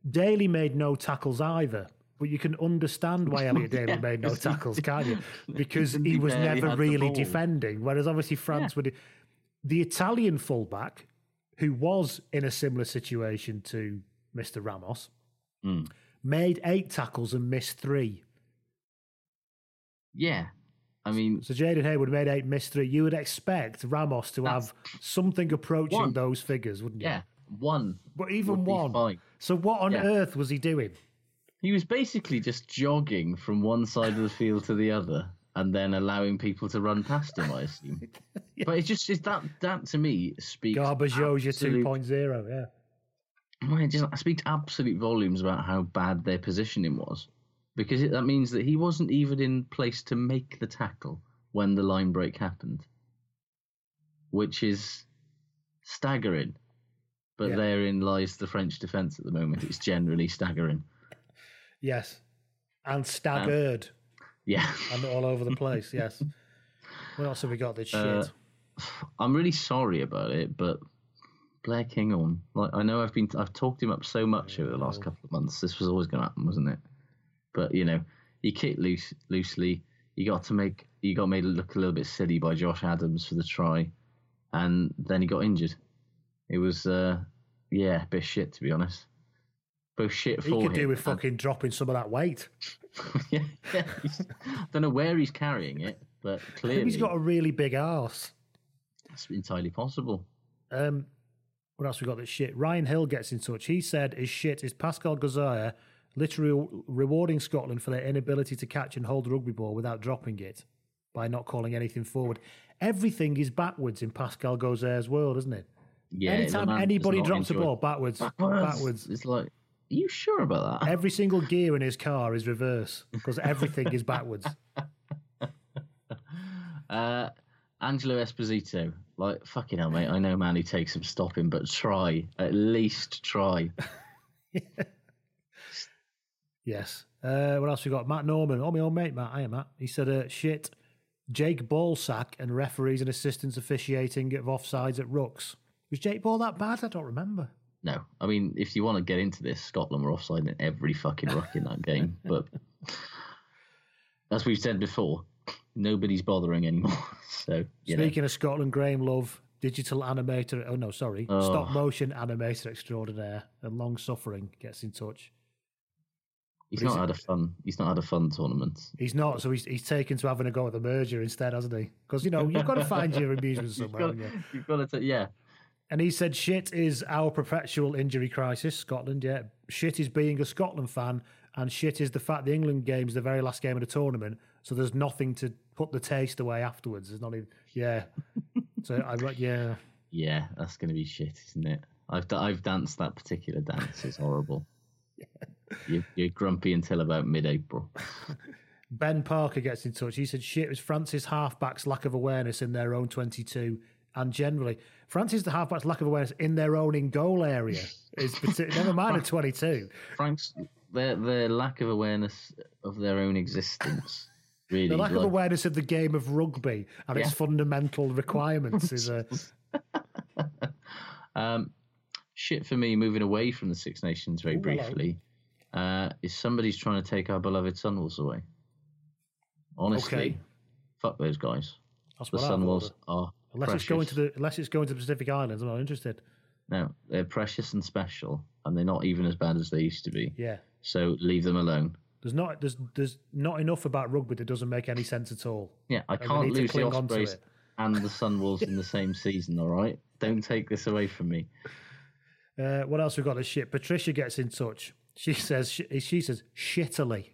Daly made no tackles either. But you can understand why Elliot Daly Yeah, made no tackles, can't you? Because He was never really defending. Whereas obviously France would. The Italian fullback, who was in a similar situation to Mr. Ramos, Hmm. made eight tackles and missed three. Yeah, I mean, So Jayden Hayward made eight, missed three. You would expect Ramos to have something approaching One. those figures, wouldn't you? yeah, one. But even one. So what on Yeah. earth was he doing? He was basically just jogging from one side of the field to the other, and then allowing people to run past him. I assume. But it's just it's that that to me speaks. Garbajosa absolute- 2.0, yeah. It just speaks absolute volumes about how bad their positioning was, because it, that means that he wasn't even in place to make the tackle when the line break happened, which is staggering. But Yeah. therein lies the French defence at the moment. It's generally staggering. Yes. And staggered Yeah. and all over the place, yes. What else have we got? This shit. Uh, I'm really sorry about it, but Blair Kinghorn, like I know I've been I've talked him up so much over the last couple of months. This was always going to happen, wasn't it? But you know, he kicked loose loosely. He got to make he got made look a little bit silly by Josh Adams for the try, and then he got injured. It was uh, yeah, a bit shit to be honest. Both shit he could do with fucking dropping some of that weight. yeah, yeah. I don't know where he's carrying it, but clearly he's got a really big arse. it's entirely possible. Um, what else we got? That shit. Ryan Hill gets in touch. He said his shit is Pascal Gaüzère literally rewarding Scotland for their inability to catch and hold a rugby ball without dropping it by not calling anything forward. Everything is backwards in Pascal Gaüzère's world, isn't it? Yeah, Anytime anybody drops a ball, backwards, backwards, backwards. It's like, are you sure about that? Every single gear in his car is reverse because everything is backwards. Uh, Angelo Esposito, like fucking hell, mate. I know, man, he takes some stopping, but try at least try. Yes. Uh, what else we got? Matt Norman. Oh, my old mate, Matt. Hiya, Matt. He said, uh, shit. Jake Ballsack and referees and assistants officiating of offsides at Rucks. Was Jake Ball that bad? I don't remember. No, I mean, if you want to get into this, Scotland were offside in every fucking ruck in that game. But as we've said before, nobody's bothering anymore. So you know. Speaking of Scotland, Graham Love, digital animator. Oh, no, sorry. Oh. Stop motion animator extraordinaire and long suffering gets in touch. He's But not had a fun. He's not had a fun tournament. He's not, so he's, he's taken to having a go at the merger instead, hasn't he? Because, you know, you've got to find your amusement You've somewhere, got, you? you've got to. Yeah, And he said, shit is our perpetual injury crisis, Scotland, yeah. Shit is being a Scotland fan, and shit is the fact the England game's the very last game of the tournament, so there's nothing to put the taste away afterwards. There's not even, yeah. so I, yeah. yeah. That's going to be shit, isn't it? I've I've danced that particular dance. It's horrible. You're, you're grumpy until about mid-April. Ben Parker gets in touch. He said, shit was France's halfbacks' lack of awareness in their own 22 and generally. France's the halfbacks' lack of awareness in their own in goal area is never mind a 22. Frank's their their lack of awareness of their own existence. Really, The lack of awareness of the game of rugby and its fundamental requirements is a. Um, shit for me moving away from the Six Nations very Ooh, briefly uh, is somebody's trying to take our beloved Sunwolves away. Honestly, Okay. fuck those guys. That's the Sunwolves are Unless precious. it's going to the unless it's going to the Pacific Islands, I'm not interested. No, they're precious and special, and they're not even as bad as they used to be. Yeah. So leave them alone. There's not there's there's not enough about rugby that doesn't make any sense at all. Yeah, I And can't lose the cling on to Ospreys and the Sun Sunwolves in the same season. All right, don't take this away from me. Uh, what else we got? This shit. Patricia gets in touch. She says she, she says shittily.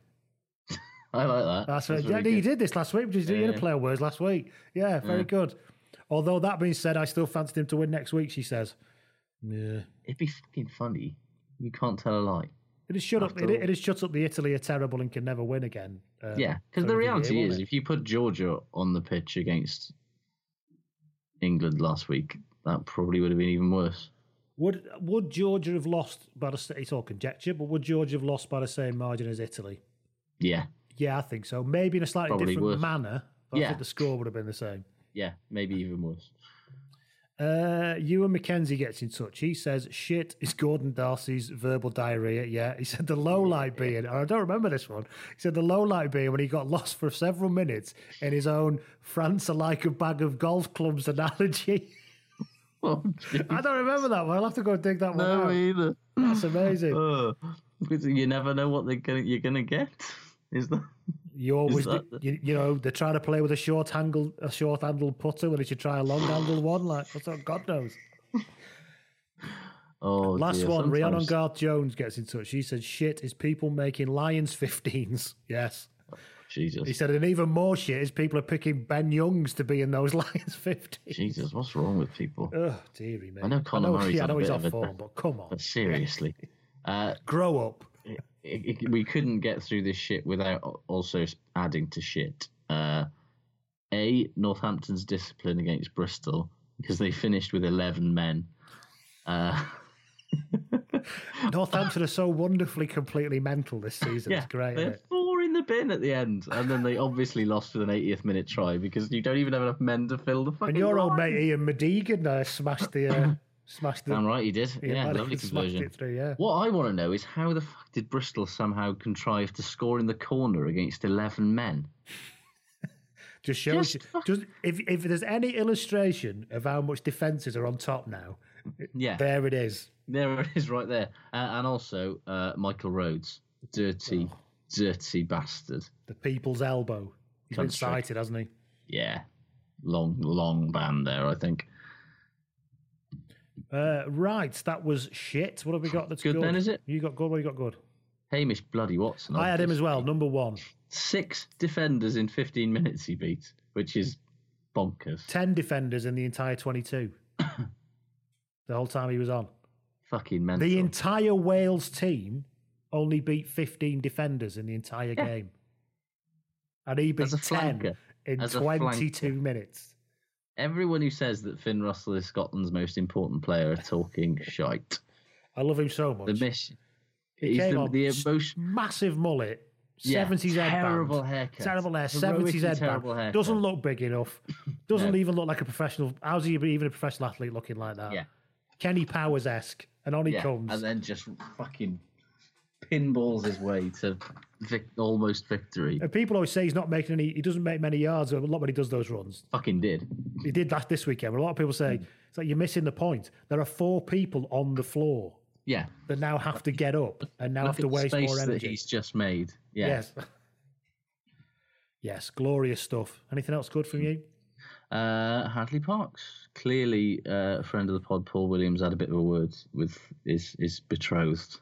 I like that. That's, That's right. really yeah, you did this last week. You did Yeah, a play on words last week. Yeah, very Yeah. good. Although that being said, I still fancied him to win next week. She says. Yeah. It'd be fucking funny. You can't tell a lie. It is shut up. After It, all. it is shut up. The Italy are terrible and can never win again. um, yeah, because the reality year, is, if you put Georgia on the pitch against England last week, that probably would have been even worse. would would Georgia have lost by the it's all conjecture, but would Georgia have lost by the same margin as Italy? Yeah, Yeah, I think so. Maybe in a slightly Probably different worse. manner. But I think the score would have been the same. Yeah, maybe even worse. Uh, Ewan McKenzie gets in touch. He says, shit is Gordon D'Arcy's verbal diarrhea. Yeah. He said the low light being, and I don't remember this one. He said the low light being when he got lost for several minutes in his own France are like a bag of golf clubs analogy. I don't remember that one. I'll have to go dig that one No, out. either. That's amazing. Uh, you never know what they're gonna you're gonna get. Is that? You always, you, you know, they're trying to play with a short handle, a short handled putter when they should try a long handled one. Like, what's that? God knows. Oh, Last dear. one, Rhiannon Sometimes- Garth Jones gets in touch. She said, "Shit is people making Lions 15s." Yes. Jesus. He said, and even more shit is people are picking Ben Youngs to be in those Lions 15s. Jesus, what's wrong with people? Oh, dearie me. I know Conor Murray's yeah, I know a he's off form, but come on. But seriously, uh, grow up. It, it, we couldn't get through this shit without also adding to shit. Uh, a Northampton's discipline against Bristol because they finished with eleven men. Uh, Northampton are so wonderfully completely mental this season. yeah, it's great. they Isn't had it? four in the bin at the end, and then they obviously lost with an 80th minute try because you don't even have enough men to fill the fucking. And your old mate Ian Madigan uh, smashed the uh, smashed the. Damn right he did. Ian Yeah, lovely conversion. it through, yeah. What I want to know is how the fuck did Bristol somehow contrive to score in the corner against 11 men? Just shows you. Just if if there's any illustration of how much defences are on top now, Yeah. there it is. There it is, right there. Uh, and also, uh, Michael Rhodes, dirty, Oh. dirty bastard. The people's elbow. He's been cited, hasn't he? Yeah, long, long ban there. I think. Uh, right, that was shit. What have we got that's Good good? then, is it? You got good. What you got good? Hamish bloody Watson. I had him as well. Number one. Six defenders in 15 minutes he beat, which is bonkers. Ten defenders in the entire twenty-two. the whole time he was on. Fucking mental. The entire Wales team only beat fifteen defenders in the entire Yeah. game, and he beat a ten flanker. in As twenty-two minutes. Everyone who says that Finn Russell is Scotland's most important player are talking shite. I love him so much. The mission. He He's came the, on the emotion. massive mullet, Yeah, seventies headband, terrible haircut. terrible hair, seventies headband. haircut. Doesn't look big enough. Doesn't No. even look like a professional. How's he even a professional athlete looking like that? Yeah. Kenny Powers esque, and on he yeah, comes. and then just fucking pinballs his way to vic- almost victory. And people always say he's not making any. He doesn't make many yards a lot when he does those runs. Fucking did. He did that this weekend. A lot of people say it's like you're missing the point. There are four people on the floor. Yeah. that now have to get up and now Look have to waste more that energy. he's just made. Yeah. Yes. yes, glorious stuff. Anything else good from you? Uh, Hadleigh Parkes. Clearly, uh, a friend of the pod, Paul Williams, had a bit of a word with his, his betrothed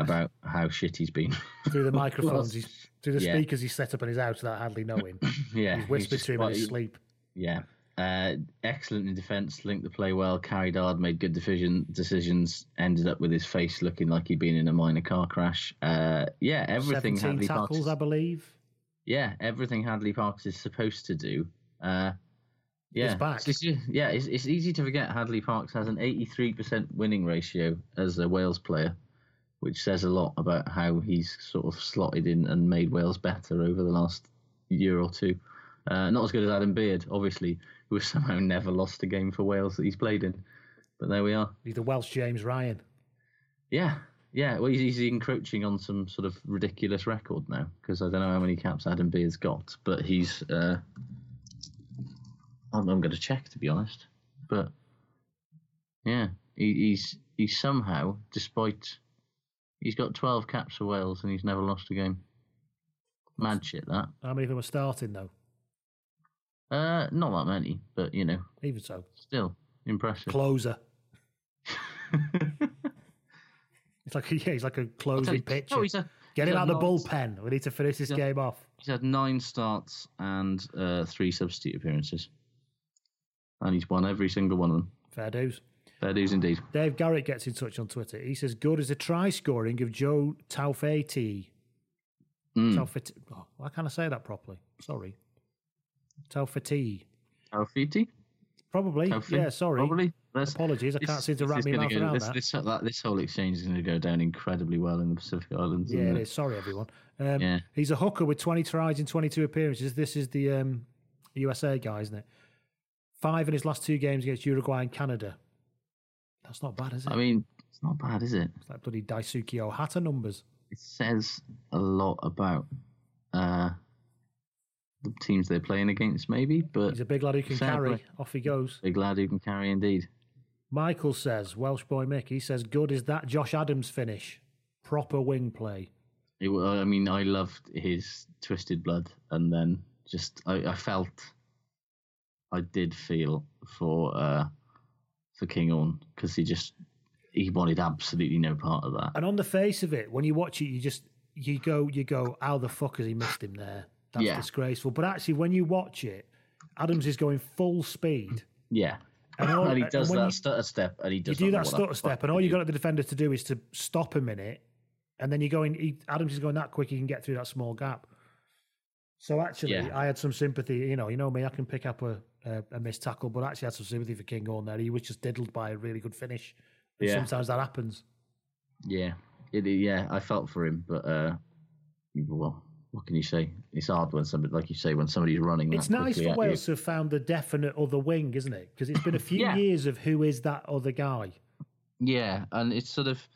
about how shit he's been. Through the microphones, he's, through the Yeah. speakers he's set up in his house without Hadleigh knowing. yeah. He's whispered just to him in his sleep. Yeah. Uh, excellent in defence, linked the play well, carried hard, made good decision, decisions, ended up with his face looking like he'd been in a minor car crash. Uh, yeah, everything 17 Hadleigh tackles, Parkes. I believe. Yeah, everything Hadleigh Parkes is supposed to do. Uh, yeah, He's back. It's, it's- yeah, it's, it's easy to forget Hadleigh Parkes has an 83% winning ratio as a Wales player, which says a lot about how he's sort of slotted in and made Wales better over the last year or two. Uh, not as good as Adam Beard, obviously, who has somehow never lost a game for Wales that he's played in. But there we are. He's the Welsh James Ryan. Yeah, yeah. Well, he's, he's encroaching on some sort of ridiculous record now because I don't know how many caps Adam Beard's got, but he's. Uh, I'm, I'm going to check to be honest, but yeah, he, he's he's somehow, despite he's got 12 caps for Wales and he's never lost a game. Mad shit that. How many of them are starting, though? Uh, not that many, but you know, Even so. still impressive. Closer. it's like yeah, he's like a closing pitcher. no, he's a- Get he's him out of the bullpen. We need to finish this game off. He's had nine starts and uh, three substitute appearances, and he's won every single one of them. Fair dues. Fair dues indeed. Dave Garrett gets in touch on Twitter. He says, "Good as a try scoring of Joe Taufeti." Mm. Taufeti. Oh, why can't I say that properly? Sorry. Taufeti. Taufiti? Probably. Yeah. Sorry. Probably. Let's- Apologies. I this- can't seem to wrap my mouth go- around this, that. This, that- this whole exchange is going to go down incredibly well in the Pacific Islands. Yeah, it is. Sorry, everyone. Um, Yeah. He's a hooker with 20 tries in 22 appearances. This is the um, USA guy, isn't it? Five in his last two games against Uruguay and Canada. That's not bad, is it? I mean, it's not bad, is it? it's like bloody Daisuke Ohata numbers. It says a lot about uh, the teams they're playing against, maybe. But He's a big lad who can carry. play. Off he goes. Big lad who can carry, indeed. Michael says, Welsh boy Mick, he says, good is that Josh Adams finish. Proper wing play. It, I mean, I loved his twisted blood, and then just I, I felt, I did feel for uh, for Kinghorn because he just he wanted absolutely no part of that. And on the face of it, when you watch it, you just you go you go, how the fuck has he missed him there? That's Yeah. disgraceful. But actually, when you watch it, Adams is going full speed. Yeah, And and, all- he does when that you- stutter step, and he does. You do that stutter step, and all you got the defender to do is to stop a minute, and then you're going. He, Adams is going that quick, he can get through that small gap. So actually, Yeah. I had some sympathy. You know, you know me, I can pick up a, a, a missed tackle, but actually, had some sympathy for Kinghorn there. He was just diddled by a really good finish. And Yeah. Sometimes that happens. Yeah, it, yeah, I felt for him, but uh, well, what can you say? It's hard when somebody, like you say, when somebody's running. It's nice for Wales to have found the definite other wing, isn't it? Because it's been a few Yeah. years of who is that other guy. Yeah, and it's sort of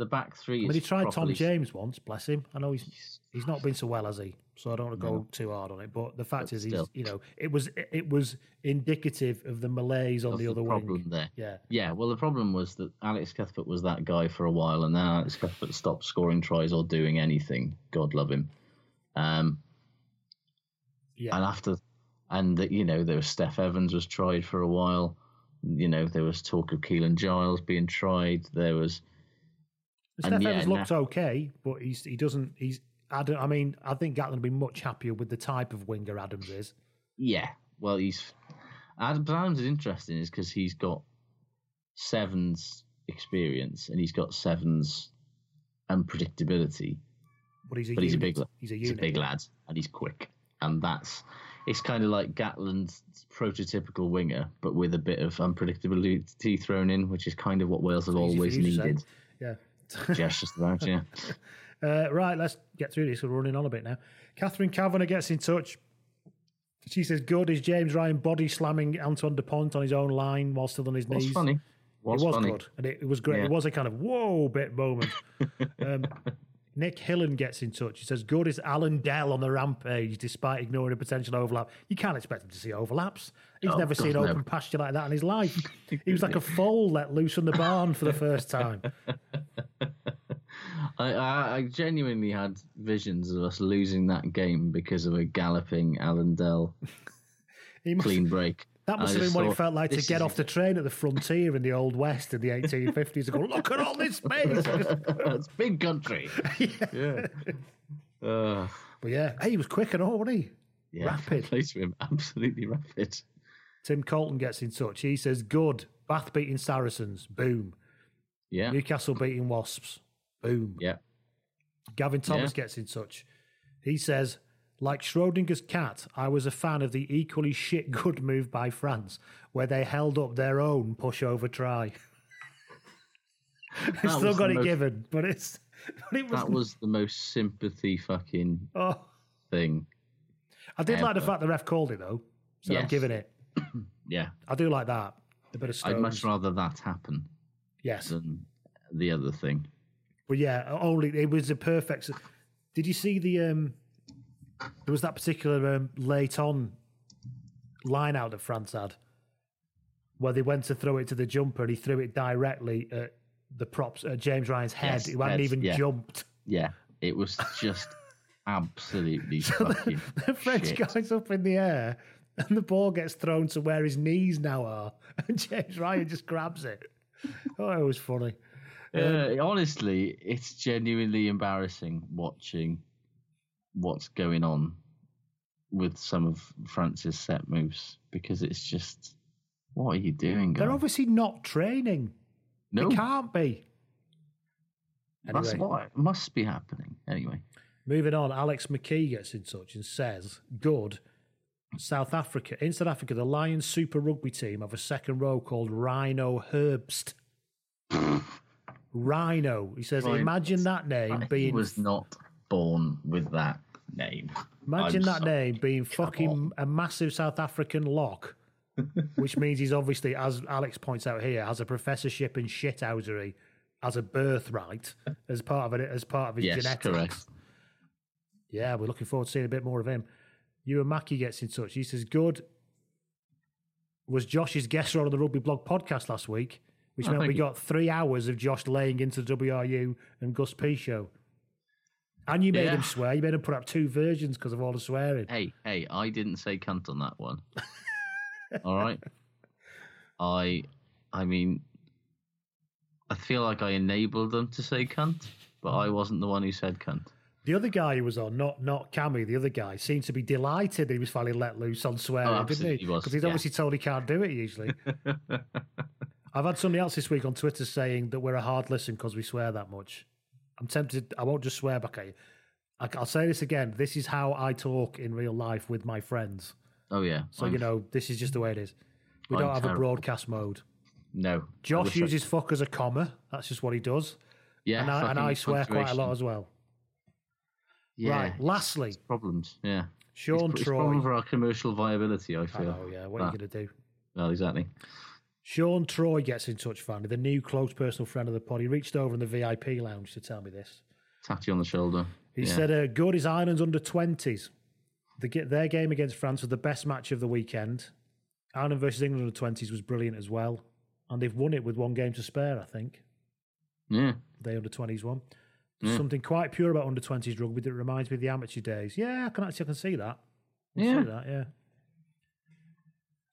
the back three. I mean, he tried Tom James once, bless him. I know he's he's not been so well, as he? So I don't want to go No. too hard on it. But the fact But is, he's you know, it was it was indicative of the malaise on the other problem wing. there. Yeah, Yeah, well, the problem was that Alex Cuthbert was that guy for a while, and then Alex Cuthbert stopped scoring tries or doing anything. God love him. Um, yeah. and after, and that you know, there was Steff Evans was tried for a while. You know, there was talk of Keelan Giles being tried. There was, Steff and yeah, looked okay, but he's he doesn't. He's I, don't, I mean, I think Gatland would be much happier with the type of winger Adams is. Yeah, well, he's Adam Adams is interesting is because he's got Sevens experience and he's got Sevens unpredictability. But he's a but he's a big lad. He's a He's a big lad and he's quick, and that's it's kind of like Gatland's prototypical winger, but with a bit of unpredictability thrown in, which is kind of what Wales have always you to say. needed. Yeah. Just just about, yeah. Uh, right, let's get through this. We're running on a bit now. Catherine Kavanagh gets in touch. She says, "Good is James Ryan body slamming Antoine Dupont on his own line while still on his knees." funny. Was it was funny. good, and it, it was great. Yeah. It was a kind of whoa bit moment. um, Nick Hillen gets in touch. He says, Good is Allan Dell on the rampage despite ignoring a potential overlap. You can't expect him to see overlaps. He's Oh, never seen open pasture like that in his life. he was like a foal let loose from the barn for the first time. I, I, I genuinely had visions of us losing that game because of a galloping Allan Dell He must- clean break. That must have been what it felt like to get off the train at the frontier in the Old West in the 1850s and go, look at all this space. it's big country. yeah. Uh, But yeah, hey, he was quick and all, wasn't he? yeah. Rapid. Place him. Absolutely rapid. Tim Colton gets in touch. He says, Good. Bath beating Saracens. Boom. Yeah. Newcastle beating Wasps. Boom. Yeah. Gavin Thomas Yeah. gets in touch. He says, like Schrodinger's cat, I was a fan of the equally shit good move by France, where they held up their own pushover try. That still got it most- given, but it's but it was, That was the most sympathy fucking oh thing. I did like the fact the ref called it though. So I'm giving it. Yeah. I do like that. A bit of stones. I'd much rather that happen Yes. than the other thing. But yeah, only it was a perfect. Did you see the? um There was that particular um, late on line out that France had, where they went to throw it to the jumper and he threw it directly at the props at James Ryan's head. Yes, he hadn't even yeah. jumped. Yeah. It was just absolutely fucking The French shit. guy's up in the air and the ball gets thrown to where his knees now are, and James Ryan just grabs it. Oh, it was funny. Uh, honestly, it's genuinely embarrassing watching what's going on with some of France's set moves because it's just, what are you doing? They're obviously not training. No. They can't be. That's Anyway. what must be happening. Anyway, Moving on, Alex McKee gets in touch and says, Good. South Africa. In South Africa, the Lions Super Rugby team have a second row called Rhyno Herbst. Rhino. He says. Imagine that name being was not born with that name. imagine I'm that sorry. name being fucking a massive South African lock. which means he's obviously, as Alex points out here, has a professorship in shithousery as a birthright as part of it as part of his Yes, genetics. correct. Yeah, we're looking forward to seeing a bit more of him. Ewan Mackie gets in touch. He says, Good. Was Josh's guest on the Rugby Blog podcast last week, which Oh, meant we you. got three hours of Josh laying into the WRU and Gus P show. And you made Yeah. him swear. You made him put up two versions because of all the swearing. Hey, hey, I didn't say cunt on that one. All right. I, I mean, I feel like I enabled them to say cunt, but I wasn't the one who said cunt. The other guy who was on, not not Cammy, the other guy, seemed to be delighted that he was finally let loose on swearing, Oh, didn't he Because he's yeah. obviously told he can't do it usually. I've had somebody else this week on Twitter saying that we're a hard listen because we swear that much. I'm tempted. I won't just swear back at you. I- I'll say this again. This is how I talk in real life with my friends. Oh yeah. So you know, this is just the way it is. We I'm don't have a broadcast mode. no. Josh wish I- uses fuck as a comma. That's just what he does. Yeah, and I, and I swear quite a lot as well. Yeah, Right. Lastly, problems. Yeah. Sean it's, It's Troy. problem for our commercial viability. I I feel. Oh yeah. What are you going to do? Well, exactly. Sean Troy gets in touch finally, the new close personal friend of the pod. He reached over in the VIP lounge to tell me this. You on the shoulder. He Yeah. said, uh, "Good is Ireland's under twenties. The, their game against France was the best match of the weekend. Ireland versus England under twenties was brilliant as well, and they've won it with one game to spare. I think Yeah. they under twenties won. Yeah. Something quite pure about under twenties rugby that reminds me of the amateur days. Yeah, I can actually I can see that. I can Yeah. see that. Yeah.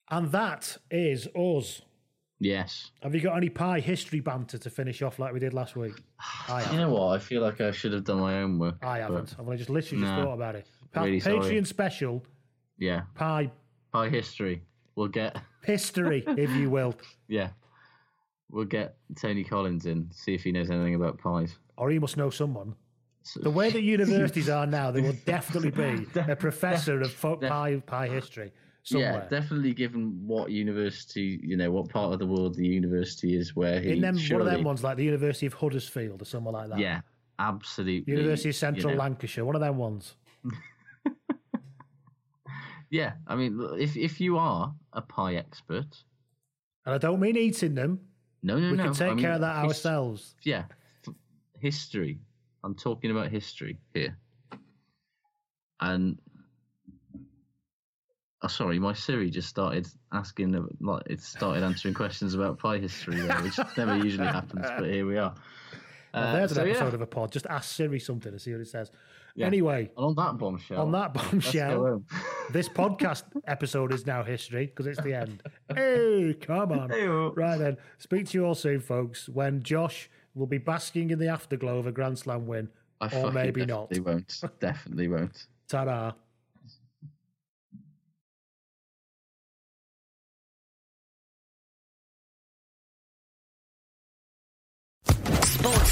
And that is us. Yes. Have you got any pie history banter to finish off like we did last week? I You know what? I feel like I should have done my own work. I haven't. I've only just literally just thought about it. Pa- Really sorry. Patreon special Yeah. pie Pie history. We'll get. history, if you will, Yeah. We'll get Tony Collins in, see if he knows anything about pies. or he must know someone. The way that universities are now, there will definitely be a professor of folk pie pie history somewhere. Yeah, definitely. Given what university, you know, what part of the world the university is, where he In them, one of them ones, like the University of Huddersfield or somewhere like that. Yeah, absolutely. University of Central you know. Lancashire, one of them ones. Yeah, I mean, if if you are a pie expert, And I don't mean eating them. no, no, we no, We can take I mean, care of that his- ourselves. Yeah, history. I'm talking about history here, and oh, sorry, my Siri just started asking, uh, like, it started answering questions about pie history, there, which never usually happens, but here we are. Uh, there's so, an yeah. episode of a pod. Just ask Siri something and see what it says. Yeah. Anyway, And on that bombshell, on that bombshell, this podcast episode is now history because it's the end. Hey, come on. Right then. Speak to you all soon, folks, when Josh will be basking in the afterglow of a Grand Slam win. I or maybe not. definitely won't. Definitely won't. Ta